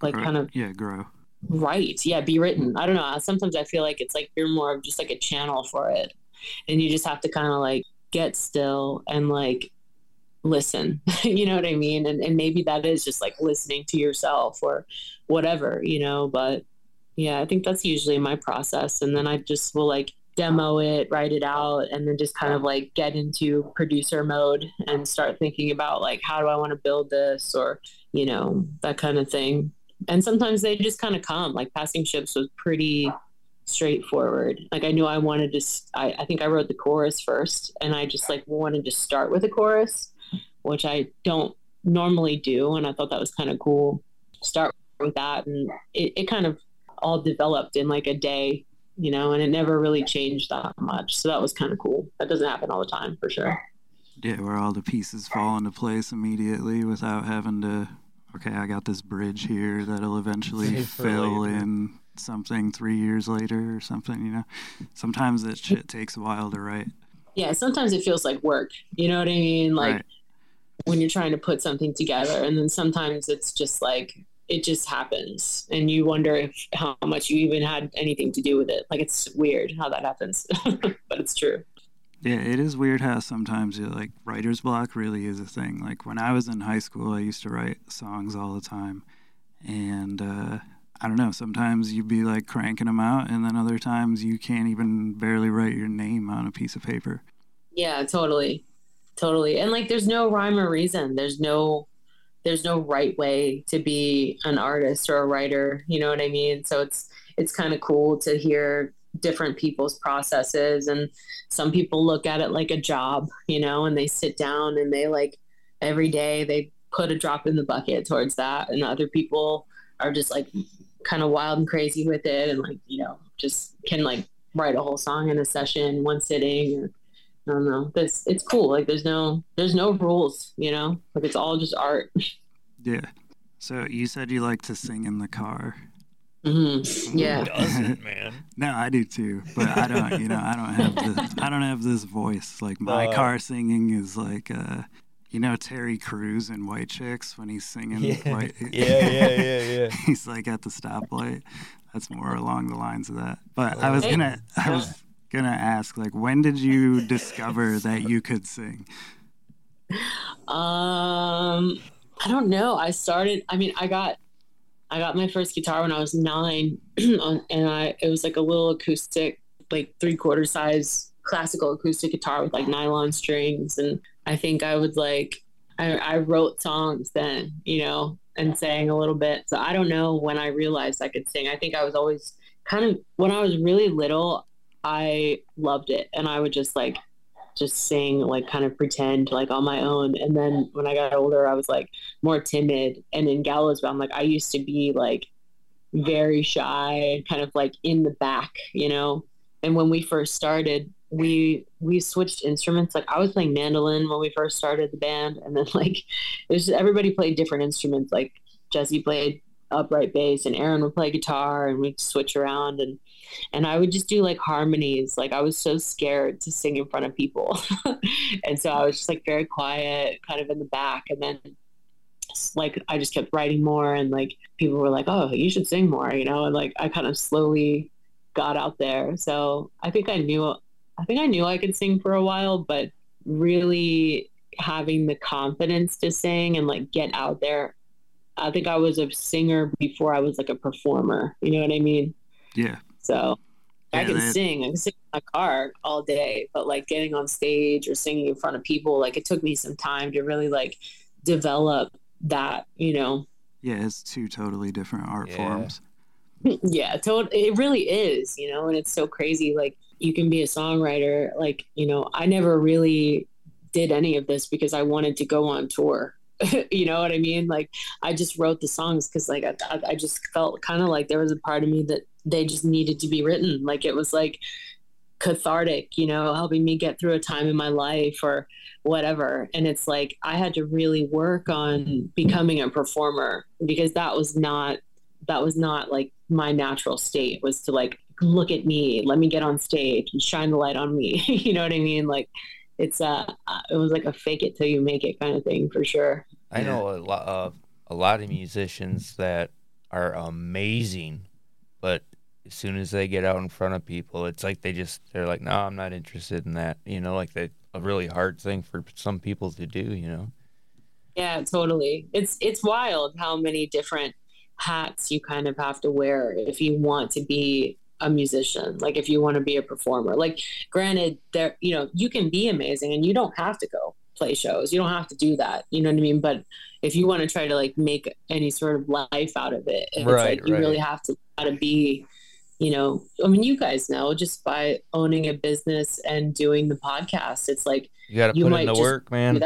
like Grow- kind of yeah, grow. Right. Yeah, be written. I don't know. Sometimes I feel like it's like you're more of just like a channel for it. And you just have to kind of like get still and like listen. you know what I mean? And and maybe that is just like listening to yourself or whatever, you know, but yeah, I think that's usually my process and then I just will like demo it, write it out and then just kind of like get into producer mode and start thinking about like how do I want to build this or you know, that kind of thing. And sometimes they just kind of come like passing ships was pretty straightforward. Like i knew i wanted to I think i wrote the chorus first and i just like wanted to start with a chorus which i don't normally do and i thought that was kind of cool. Start with that and it, it kind of all developed in like a day you know and it never really changed that much so that was kind of cool that doesn't happen all the time for sure Yeah, where all the pieces fall into place immediately without having to. Okay, I got this bridge here that'll eventually fill later. in something three years later or something. You know, sometimes that shit takes a while to write. yeah sometimes it feels like work you know what i mean like right. when you're trying to put something together and then sometimes it's just like it just happens and you wonder if how much you even had anything to do with it like it's weird how that happens but it's true Yeah, it is weird how sometimes you like writer's block really is a thing. Like when I was in high school, I used to write songs all the time, and uh, I don't know. Sometimes you'd be like cranking them out, and then other times you can't even barely write your name on a piece of paper. yeah totally totally and like there's no rhyme or reason there's no there's no right way to be an artist or a writer you know what i mean? So it's it's kind of cool to hear different people's processes and some people look at it like a job you know and they sit down and they like every day they put a drop in the bucket towards that and other people are just like kind of wild and crazy with it and like you know just can like write a whole song in a session one sitting or I don't know. This it's cool. Like there's no there's no rules, you know? Like it's all just art. Yeah. So you said you like to sing in the car. Mm-hmm. Yeah. Who doesn't, man? No, I do too, but I don't. You know, I don't have this. I don't have this voice. Like my Uh, car singing is like, uh, you know, Terry Crews in White Chicks when he's singing. Yeah. White, Yeah, yeah, yeah, yeah. he's like at the stoplight. That's more along the lines of that. But I was Hey. gonna, I was gonna ask, like, when did you discover that you could sing? Um I don't know. I started I mean, I got I got my first guitar when I was nine, and I it was like a little acoustic, like three quarter size classical acoustic guitar with like nylon strings, and I think I would like I, I wrote songs then, you know, and sang a little bit. So I don't know when I realized I could sing. I think I was always kind of when I was really little, I loved it, and I would just like just sing like kind of pretend like on my own. And then when i got older i was like more timid. And in gallows bound like i used to be like very shy and kind of like in the back you know? And when we first started we we switched instruments. Like i was playing mandolin when we first started the band. And then like it was just, everybody played different instruments. Like jesse played upright bass and aaron would play guitar and we'd switch around. And and I would just do like harmonies. Like I was so scared to sing in front of people. and so I was just like very quiet, kind of in the back. And then like I just kept writing more and like people were like, Oh, you should sing more, you know, and like I kind of slowly got out there. So I think I knew I think I knew I could sing for a while, but really having the confidence to sing and like get out there. I think I was a singer before I was like a performer. You know what I mean? Yeah. So I can that- sing. I can sing in my car all day, but like getting on stage or singing in front of people, like it took me some time to really like develop that, you know. Yeah, it's two totally different art Yeah. forms. yeah, to- it really is, you know, and it's so crazy. Like you can be a songwriter. Like, you know, I never really did any of this because I wanted to go on tour. you know what I mean? Like I just wrote the songs because like I, I- I just felt kind of like there was a part of me that they just needed to be written. Like it was like cathartic, you know, helping me get through a time in my life or whatever. And it's like I had to really work on becoming a performer because that was not that was not like my natural state was to like look at me, let me get on stage and shine the light on me. you know what I mean? Like it's uh it was like a fake it till you make it kind of thing for sure. I know a lot of a lot of musicians that are amazing, but as soon as they get out in front of people, it's like they just they're like, no, I'm not interested in that. You know, like that a really hard thing for some people to do. You know. Yeah, totally. It's it's wild how many different hats you kind of have to wear if you want to be a musician. Like if you want to be a performer. Like granted there you know, you can be amazing and you don't have to go play shows. You don't have to do that. You know what I mean? But if you want to try to like make any sort of life out of it, it's Right, like you right. really have to gotta be you know, I mean, you guys know just by owning a business and doing the podcast, it's like You got to put in the work, man.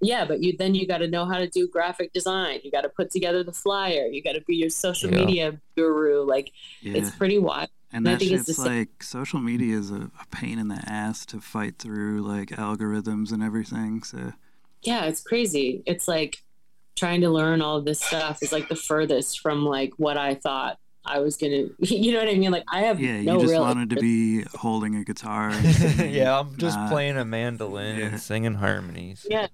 Yeah, but you then you got to know how to do graphic design. You got to put together the flyer. You got to be your social Yeah. media guru. Like Yeah. it's pretty wild. And I think it's shit's same- like social media is a, a pain in the ass to fight through like algorithms and everything. So Yeah, it's crazy. It's like trying to learn all of this stuff is like the furthest from like what I thought I was gonna. You know what I mean? Like I have yeah, no you just real. wanted to be holding a guitar. singing, yeah, I'm just not- playing a mandolin Yeah. and singing harmonies. Yeah.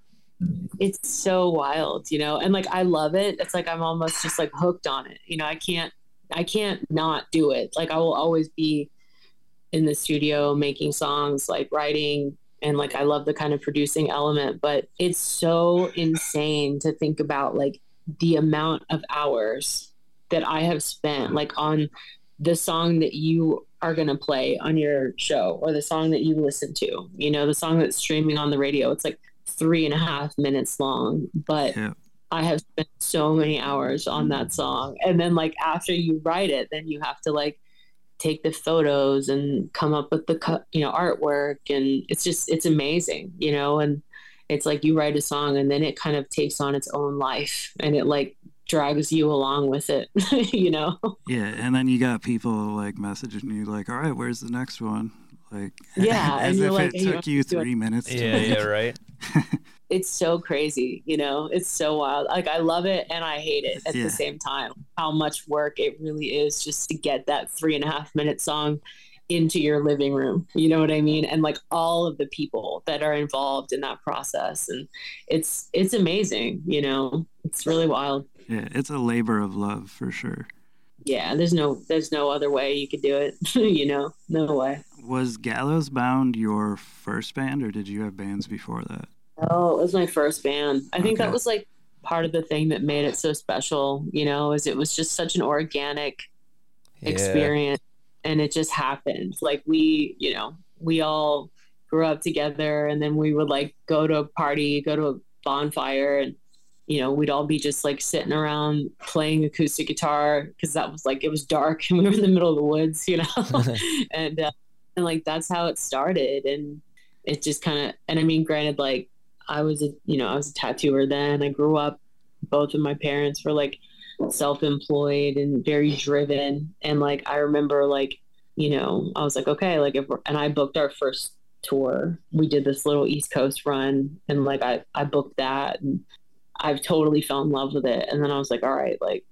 it's so wild, you know, and like I love it. It's like I'm almost just like hooked on it. You know, I can't I can't not do it. Like I will always be in the studio making songs, like writing and like I love the kind of producing element, but it's so insane to think about like the amount of hours that I have spent like on the song that you are going to play on your show or the song that you listen to, you know, the song that's streaming on the radio. It's like three and a half minutes long, but Yeah. I have spent so many hours on that song. And then, like, after you write it, then you have to like take the photos and come up with the, you know, artwork. And it's just, it's amazing, you know, and it's like you write a song and then it kind of takes on its own life and it like drags you along with it, you know? Yeah, and then you got people like messaging you like, "All right, where's the next one?" Like, Yeah, as and you're if like, it you took know, you do it- three minutes. to Yeah, make. yeah, right. it's so crazy, you know, it's so wild. Like I love it and I hate it at Yeah. the same time. How much work it really is just to get that three and a half minute song into your living room. You know what I mean? And like all of the people that are involved in that process. And it's it's amazing, you know. It's really wild. Yeah, it's a labor of love for sure. Yeah, there's no there's no other way you could do it. you know, no way. Was Gallows Bound your first band, or did you have bands before that? Oh, it was my first band. I think that was like part of the thing that made it so special, you know, is it was just such an organic Yeah. experience and it just happened. Like we, you know, we all grew up together and then we would like go to a party, go to a bonfire and you know, we'd all be just like sitting around playing acoustic guitar because that was like it was dark and we were in the middle of the woods, you know. and uh, and like that's how it started and it just kind of and I mean granted like I was a you know, I was a tattooer then. I grew up both of my parents were like self-employed and very driven. And like i remember like you know i was like okay like if and i booked our first tour. We did this little east coast run and like i i booked that and i've totally fell in love with it. And then i was like all right like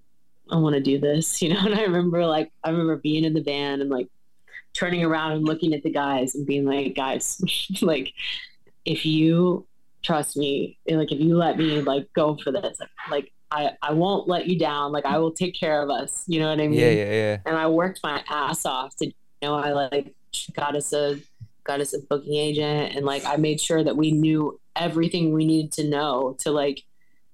i want to do this you know? And i remember like i remember being in the van and like turning around and looking at the guys and being like guys like if you trust me like if you let me like go for this like I, I won't let you down. Like I will take care of us. You know what I mean? Yeah, yeah, yeah. And I worked my ass off to, you know, I like got us a, got us a booking agent and like I made sure that we knew everything we needed to know to like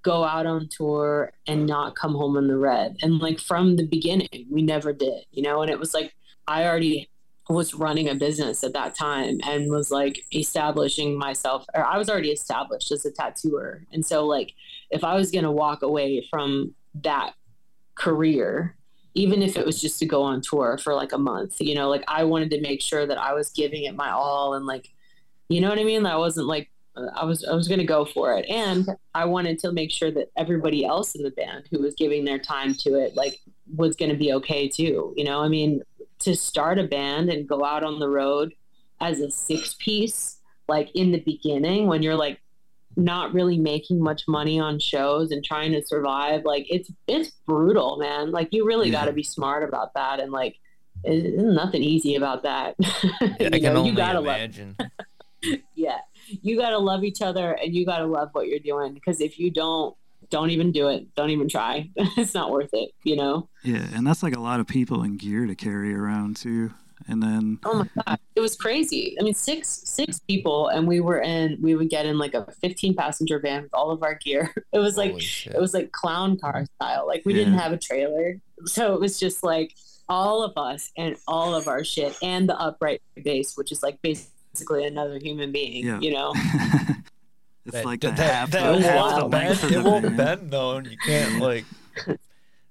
go out on tour and not come home in the red. And like from the beginning, we never did, you know, and it was like I already was running a business at that time and was like establishing myself or I was already established as a tattooer. And so like if I was going to walk away from that career, even if it was just to go on tour for like a month, you know, like I wanted to make sure that I was giving it my all and like, you know what I mean? That wasn't like, I was, I was going to go for it. And I wanted to make sure that everybody else in the band who was giving their time to it, like was going to be okay too. You know, I mean, to start a band and go out on the road as a six piece, like in the beginning when you're like not really making much money on shows and trying to survive like it's it's brutal man. Like you really Yeah. got to be smart about that and like there's nothing easy about that. I You know, you gotta love yeah. You gotta love each other and you gotta love what you're doing because if you don't don't even do it. Don't even try. It's not worth it you know? Yeah, and that's like a lot of people and gear to carry around too. And then Oh my god, it was crazy. I mean, six six people, and we were in. We would get in like a fifteen passenger van with all of our gear. It was like it was like clown car mm-hmm. style. Like we didn't have a trailer, so it was just like all of us and all of our shit, and the upright bass, which is like basically another human being. Yeah. You know, it's That- like that, the half, that the, half won't the length of bend. the It won't van. bend though, and you can't like.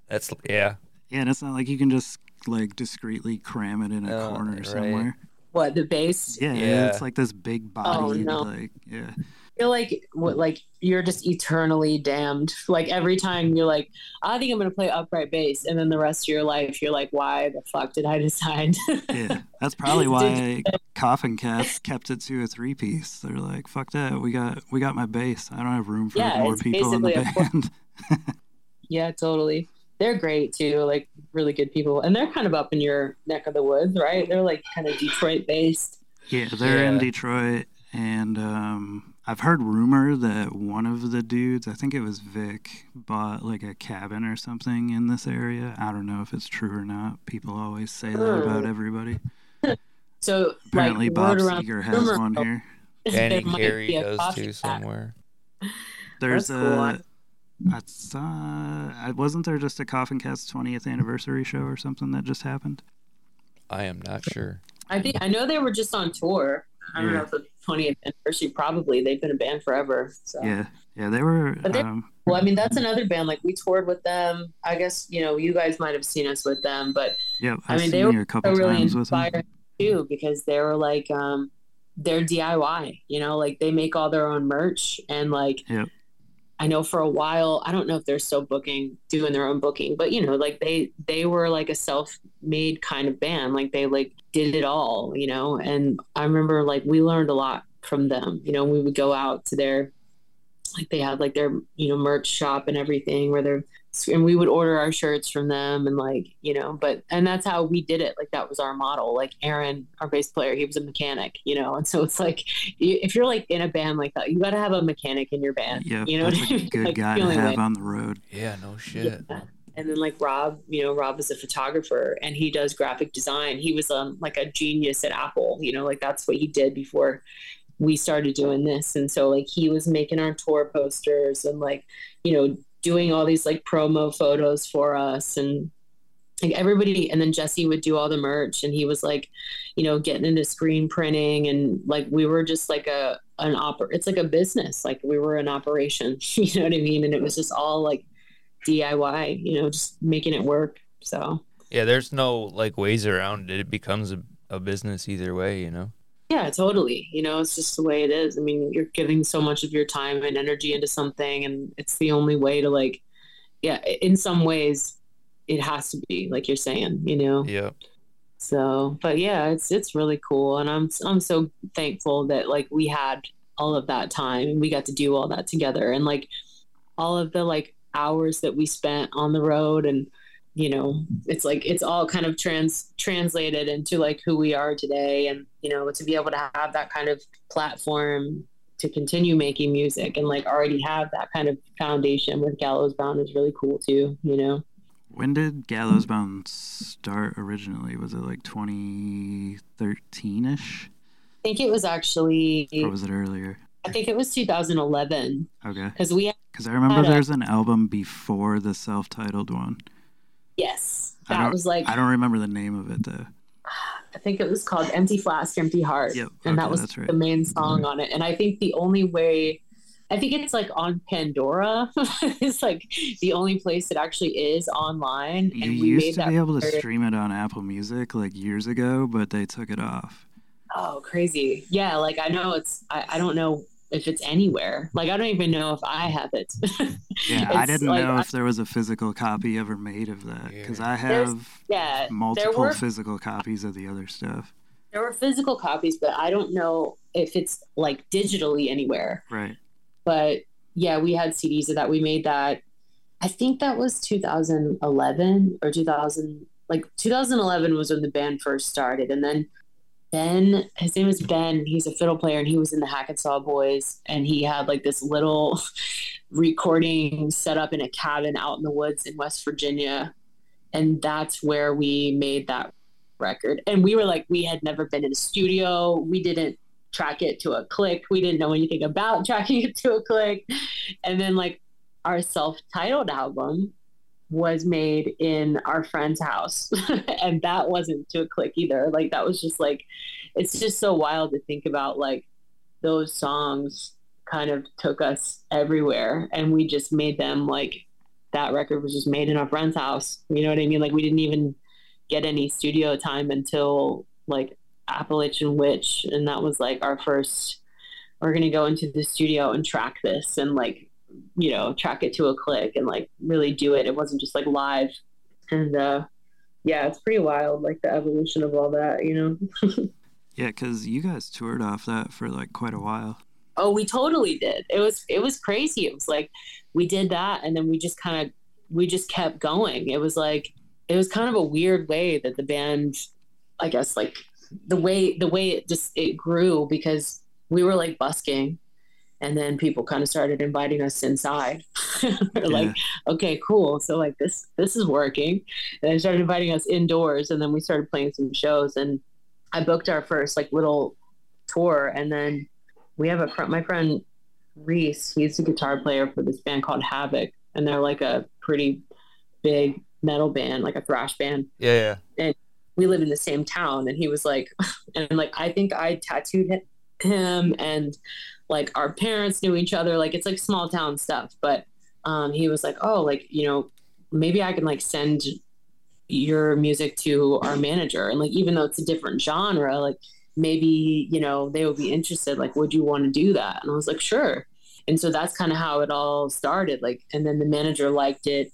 That's yeah. Yeah, and it's not like you can just like discreetly cram it in a Oh, corner right. somewhere. what the bass? Yeah, Yeah. it's like this big oh, body. Oh, no. Like, yeah, I feel like what like you're just eternally damned. Like every time you're like, I think I'm gonna play upright bass, and then the rest of your life you're like, why the fuck did I decide? yeah. That's probably why Coffin Cats kept it to a three piece. They're like, fuck that. We got we got my bass. I don't have room for Yeah, more people in the basically a band. Yeah, totally. They're great too, like really good people. And they're kind of up in your neck of the woods, right? They're like kind of Detroit based. Yeah, they're in Detroit, and um, I've heard rumor that one of the dudes, I think it was Vic, bought like a cabin or something in this area. I don't know if it's true or not. People always say that about Hmm. everybody. So Apparently, like Bob word Seger has rumor one here. here. is Danny there might Carey does too somewhere. There's That's cool. A. I saw. Wasn't there just a Coffin Cats 20th anniversary show or something that just happened? I am not sure. I think I know they were just on tour. I don't Yeah. know if the 20th anniversary. Probably they've been a band forever. So. Yeah, yeah, they were. But they- Um, Well, I mean that's another band. Like we toured with them. I guess you know you guys might have seen us with them, but yeah, I I've mean, they seen were a couple really times with them. inspired too because they were like um they're DIY, you know, like they make all their own merch and like Yep. I know for a while, I don't know if they're still booking doing their own booking, but you know, like they they were like a self-made kind of band, like they like did it all, you know, and I remember like we learned a lot from them. You know, we would go out to their like they had like their you know merch shop and everything where they're and we would order our shirts from them and like you know but and that's how we did it like that was our model like aaron our bass player he was a mechanic you know and so it's like if you're like in a band like that you got to have a mechanic in your band Yeah, you know that's what I a mean? good Like, guy to have way. on the road. Yeah, no shit. Yeah. And then like Rob, you know, Rob is a photographer and he does graphic design. He was um like a genius at Apple, you know, like that's what he did before we started doing this and so like he was making our tour posters and like you know doing all these like promo photos for us and like everybody and then jesse would do all the merch and he was like you know getting into screen printing and like we were just like a an oper it's like a business like we were an operation you know what i mean and it was just all like diy you know just making it work so Yeah, there's no like ways around it. It becomes a, a business either way, you know. Yeah, totally. You know, it's just the way it is. I mean, you're giving so much of your time and energy into something, and it's the only way to, like, yeah, in some ways, it has to be, like you're saying, you know? Yeah. So, but yeah, it's it's really cool, and I'm I'm so thankful that like we had all of that time and we got to do all that together, and like all of the like hours that we spent on the road, and you know, it's like it's all kind of trans translated into like who we are today, and you know, to be able to have that kind of platform to continue making music and like already have that kind of foundation with Gallows Bound is really cool too, you know. When did Gallows Bound start originally? Was it like 2013 ish? I think it was actually Or was it earlier? I think it was 2011 Okay. because we Because I remember Had a- there's an album before the self titled one. Yes that was like I don't remember the name of it though. I think it was called Empty Flask, Empty Heart, Yep, and okay, that was right. the main mm-hmm. song on it. And I think the only way I think it's like on Pandora. it's like the only place it actually is online. You and we used made to that be able to stream it on Apple Music like years ago, but they took it off. Oh, crazy. Yeah, like I know it's I, I don't know if it's anywhere. Like I don't even know if I have it. Yeah, I didn't like, know if there was a physical copy ever made of that because I have yeah, multiple were physical copies of the other stuff. there were physical copies, but I don't know if it's like digitally anywhere. Right. But yeah, we had CDs of that. We made that. I think that was 2011 or 2000. Like 2011 was when the band first started, and then Ben, his name is Ben. He's a fiddle player, and he was in the Hackensaw Boys, and he had like this little recording set up in a cabin out in the woods in West Virginia, and that's where we made that record. And we were like, we had never been in a studio. We didn't track it to a click. We didn't know anything about tracking it to a click. And then like our self-titled album was made in our friend's house. and that wasn't to a click either. Like that was just like it's just so wild to think about like those songs kind of took us everywhere and we just made them like that record was just made in our friend's house. You know what I mean? Like we didn't even get any studio time until like Appalachian Witch, and that was like our first. We're gonna go into the studio and track this, and like, you know, track it to a click, and like really do it. It wasn't just like live, and uh, yeah, it's pretty wild, like the evolution of all that, you know. Yeah, because you guys toured off that for like quite a while. Oh, we totally did. It was it was crazy. It was like we did that and then we just kind of we just kept going. It was like it was kind of a weird way that the band I guess like the way the way it just it grew because we were like busking and then people kind of started inviting us inside. Like, okay, cool. So like this this is working. And they started inviting us indoors and then we started playing some shows and I booked our first like little tour and then we have a friend my friend Reese, he's a guitar player for this band called Havoc and they're like a pretty big metal band, like a thrash band. Yeah, yeah. and We live in the same town and he was like and like I think I tattooed him and like our parents knew each other like it's like small town stuff but um he was like oh like you know maybe I can like send your music to our manager. And like even though it's a different genre like maybe you know they would be interested like would you want to do that? And i was like sure. And so that's kind of how it all started like and then the manager liked it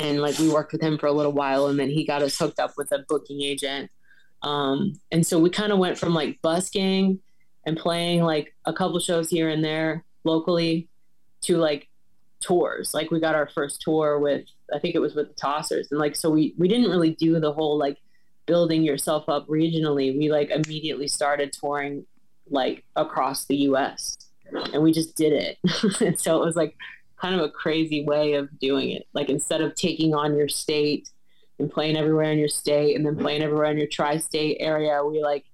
and like we worked with him for a little while and then he got us hooked up with a booking agent. Um and so we kind of went from like busking and playing like a couple shows here and there locally to like tours. Like we got our first tour with i think it was with the tossers. And like so we we didn't really do the whole like building yourself up regionally. We like immediately started touring like across the us and we just did it. And so it was like kind of a crazy way of doing it. Like instead of taking on your state and playing everywhere in your state and then playing everywhere in your tri-state area we like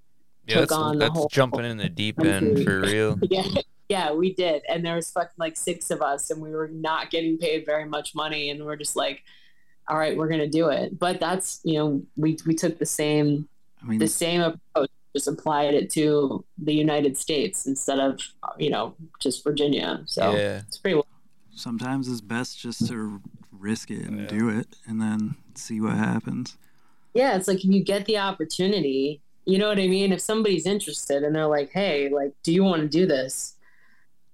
Yeah, took that's, on the that's whole jumping in the deep end for real. yeah yeah we did and there was fucking like six of us and we were not getting paid very much money and we're just like all right we're gonna do it but that's you know we we took the same I mean, the same approach just applied it to the united states instead of you know just virginia so Yeah. it's pretty sometimes it's best just to risk it and Yeah. do it and then see what happens. yeah it's like if you get the opportunity you know what i mean? If somebody's interested and they're like hey like do you want to do this?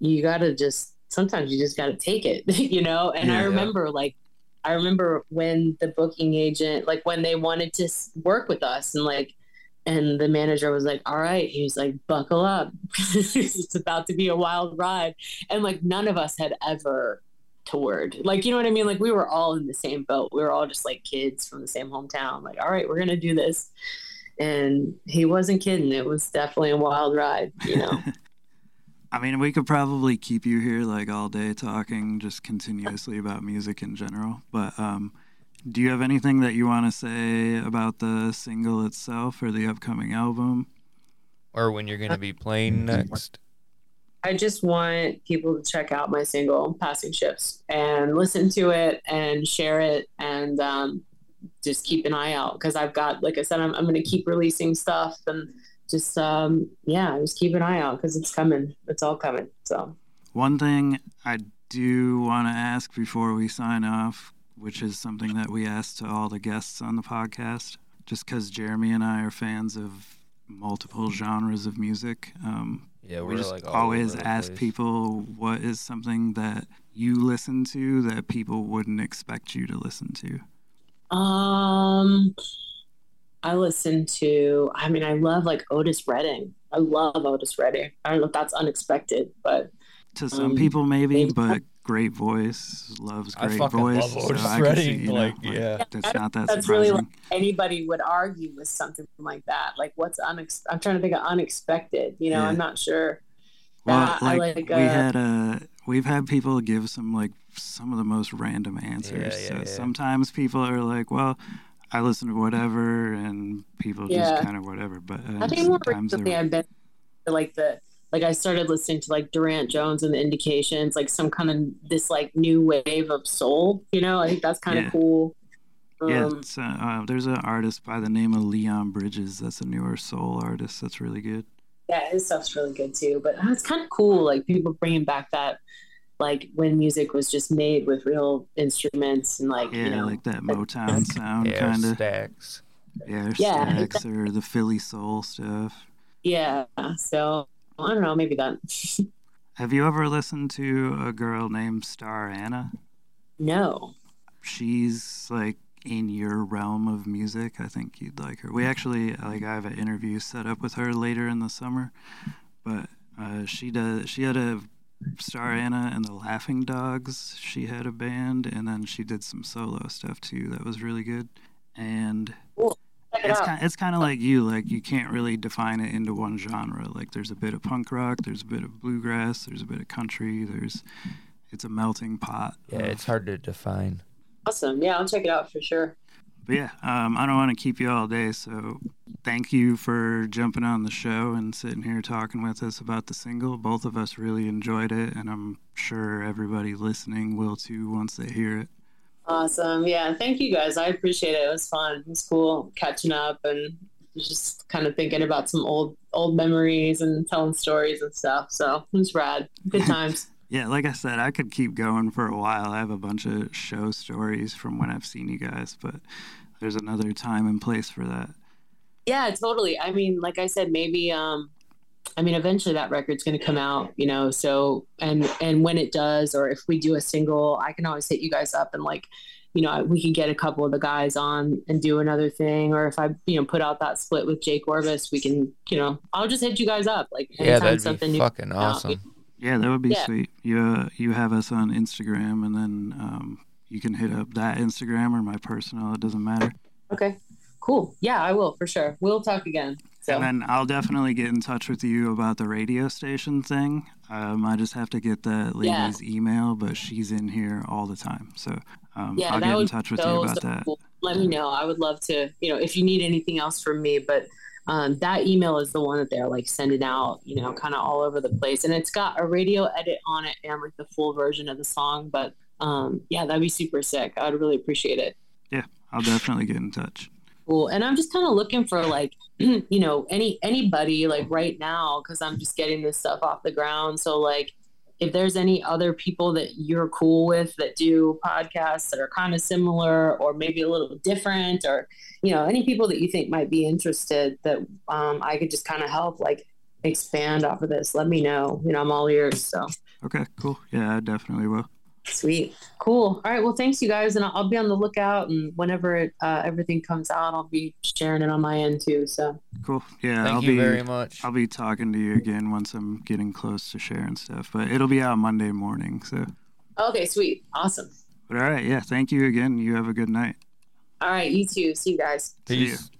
You gotta just sometimes you just gotta take it you know? And Yeah. i remember like i remember when the booking agent like when they wanted to work with us and like and the manager was like all right he was like buckle up. It's about to be a wild ride. And like none of us had ever toured. Like you know what i mean? Like we were all in the same boat. We were all just like kids from the same hometown. Like all right we're gonna do this and he wasn't kidding it was definitely a wild ride you know I mean, we could probably keep you here like all day talking just continuously about music in general. But um, do you have anything that you want to say about the single itself or the upcoming album? Or when you're gonna be playing next. I just want people to check out my single "Passing Ships" and listen to it and share it and um, just keep an eye out because I've got, like I said, I'm, I'm going to keep releasing stuff and just um, yeah, just keep an eye out because it's coming. It's all coming. So One thing I do want to ask before we sign off, which is something that we ask to all the guests on the podcast, just because Jeremy and I are fans of multiple genres of music. Um, Yeah, we we're just like always ask place. people what is something that you listen to that people wouldn't expect you to listen to. Um, I listen to. I mean, I love like Otis Redding. I love Otis Redding. I don't know if that's unexpected, but To some Um, people, maybe, maybe- but great voice loves I great fucking voice. love so Otis I can see, Redding, you know, like, yeah. that's not that That's really surprising. anybody would argue with something like that. Like what's unex- I'm trying to think of unexpected. You know, Yeah. I'm not sure. Well, That, I like, like, we uh, had uh we've had people give some like some of the most random answers. yeah, so yeah. sometimes people are like, "Well, I listen to whatever," and people Yeah. just kind of whatever. But uh, I think more recently I've been to, like the like I started listening to like Durand Jones and the Indications, like some kind of this like new wave of soul. You know, I think that's kind of Yeah. cool. yeah, Um, it's, uh, uh, there's an artist by the name of Leon Bridges. That's a newer soul artist. That's really good. Yeah, his stuff's really good too. But uh, it's kind of cool, like people bringing back that like when music was just made with real instruments and like Yeah, you know like that Motown sound, kind of. Stax. Yeah, or Yeah, Stax or the Philly soul stuff. yeah. So I don't know, maybe that. Have you ever listened to a girl named Star Anna? no. she's like in your realm of music. I think you'd like her. We actually like I have an interview set up with her later in the summer, but uh, she does. She had a Star Anna and the Laughing Dogs. She had a band, and then she did some solo stuff too. That was really good. And Check it it's out. kind, it's kind of like you. Like you can't really define it into one genre. Like there's a bit of punk rock, there's a bit of bluegrass, there's a bit of country. There's it's a melting pot. Yeah, of- it's hard to define. Awesome. Yeah, I'll check it out for sure. But yeah, um, I don't want to keep you all day, so thank you for jumping on the show and sitting here talking with us about the single. Both of us really enjoyed it, and I'm sure everybody listening will too once they hear it. Awesome. Yeah, thank you guys. I appreciate it. It was fun. It was cool catching up and just kind of thinking about some old old memories and telling stories and stuff. So it was rad. Good times. Yeah, like I said, I could keep going for a while. I have a bunch of show stories from when I've seen you guys, but there's another time and place for that. yeah, totally. I mean, like I said, maybe um I mean eventually that record's gonna come out, you know, so and and when it does, or if we do a single, I can always hit you guys up and like you know, we can get a couple of the guys on and do another thing, or if I, you know, put out that split with Jayke Orvis, we can, you know, I'll just hit you guys up like Yeah, that'd something be new fucking comes out. awesome. Yeah, that would be Yeah. sweet. You uh, you have us on Instagram, and then um, you can hit up that Instagram or my personal. It doesn't matter. Okay, cool. Yeah, I will for sure. We'll talk again. So And then I'll definitely get in touch with you about the radio station thing. Um, I just have to get the Yeah. lady's email, but she's in here all the time. So um, yeah, I'll get in touch with so, you about so that. cool. Let me know. I would love to, you know, if you need anything else from me, but um, that email is the one that they're like sending out, you know, kind of all over the place. And it's got a radio edit on it and like the full version of the song. But um, yeah, that'd be super sick. I'd really appreciate it. Yeah, I'll definitely get in touch. Cool. And I'm just kind of looking for like, you know, any anybody like right now because I'm just getting this stuff off the ground. So like, if there's any other people that you're cool with that do podcasts that are kind of similar or maybe a little different, or you know, any people that you think might be interested that um, I could just kind of help like expand off of this, let me know. You know, I'm all ears. So Okay, cool. Yeah, I definitely will. Sweet, cool. All right. Well, thanks you guys, and I'll, I'll be on the lookout. And whenever it, uh, everything comes out, I'll be sharing it on my end too. So. Cool. Yeah, Thank I'll you be very much. I'll be talking to you again once I'm getting close to sharing stuff. But it'll be out Monday morning. So, Okay, sweet. Awesome. but all right, yeah. Thank you again. You have a good night. All right, you too. See you guys. See ya. Peace.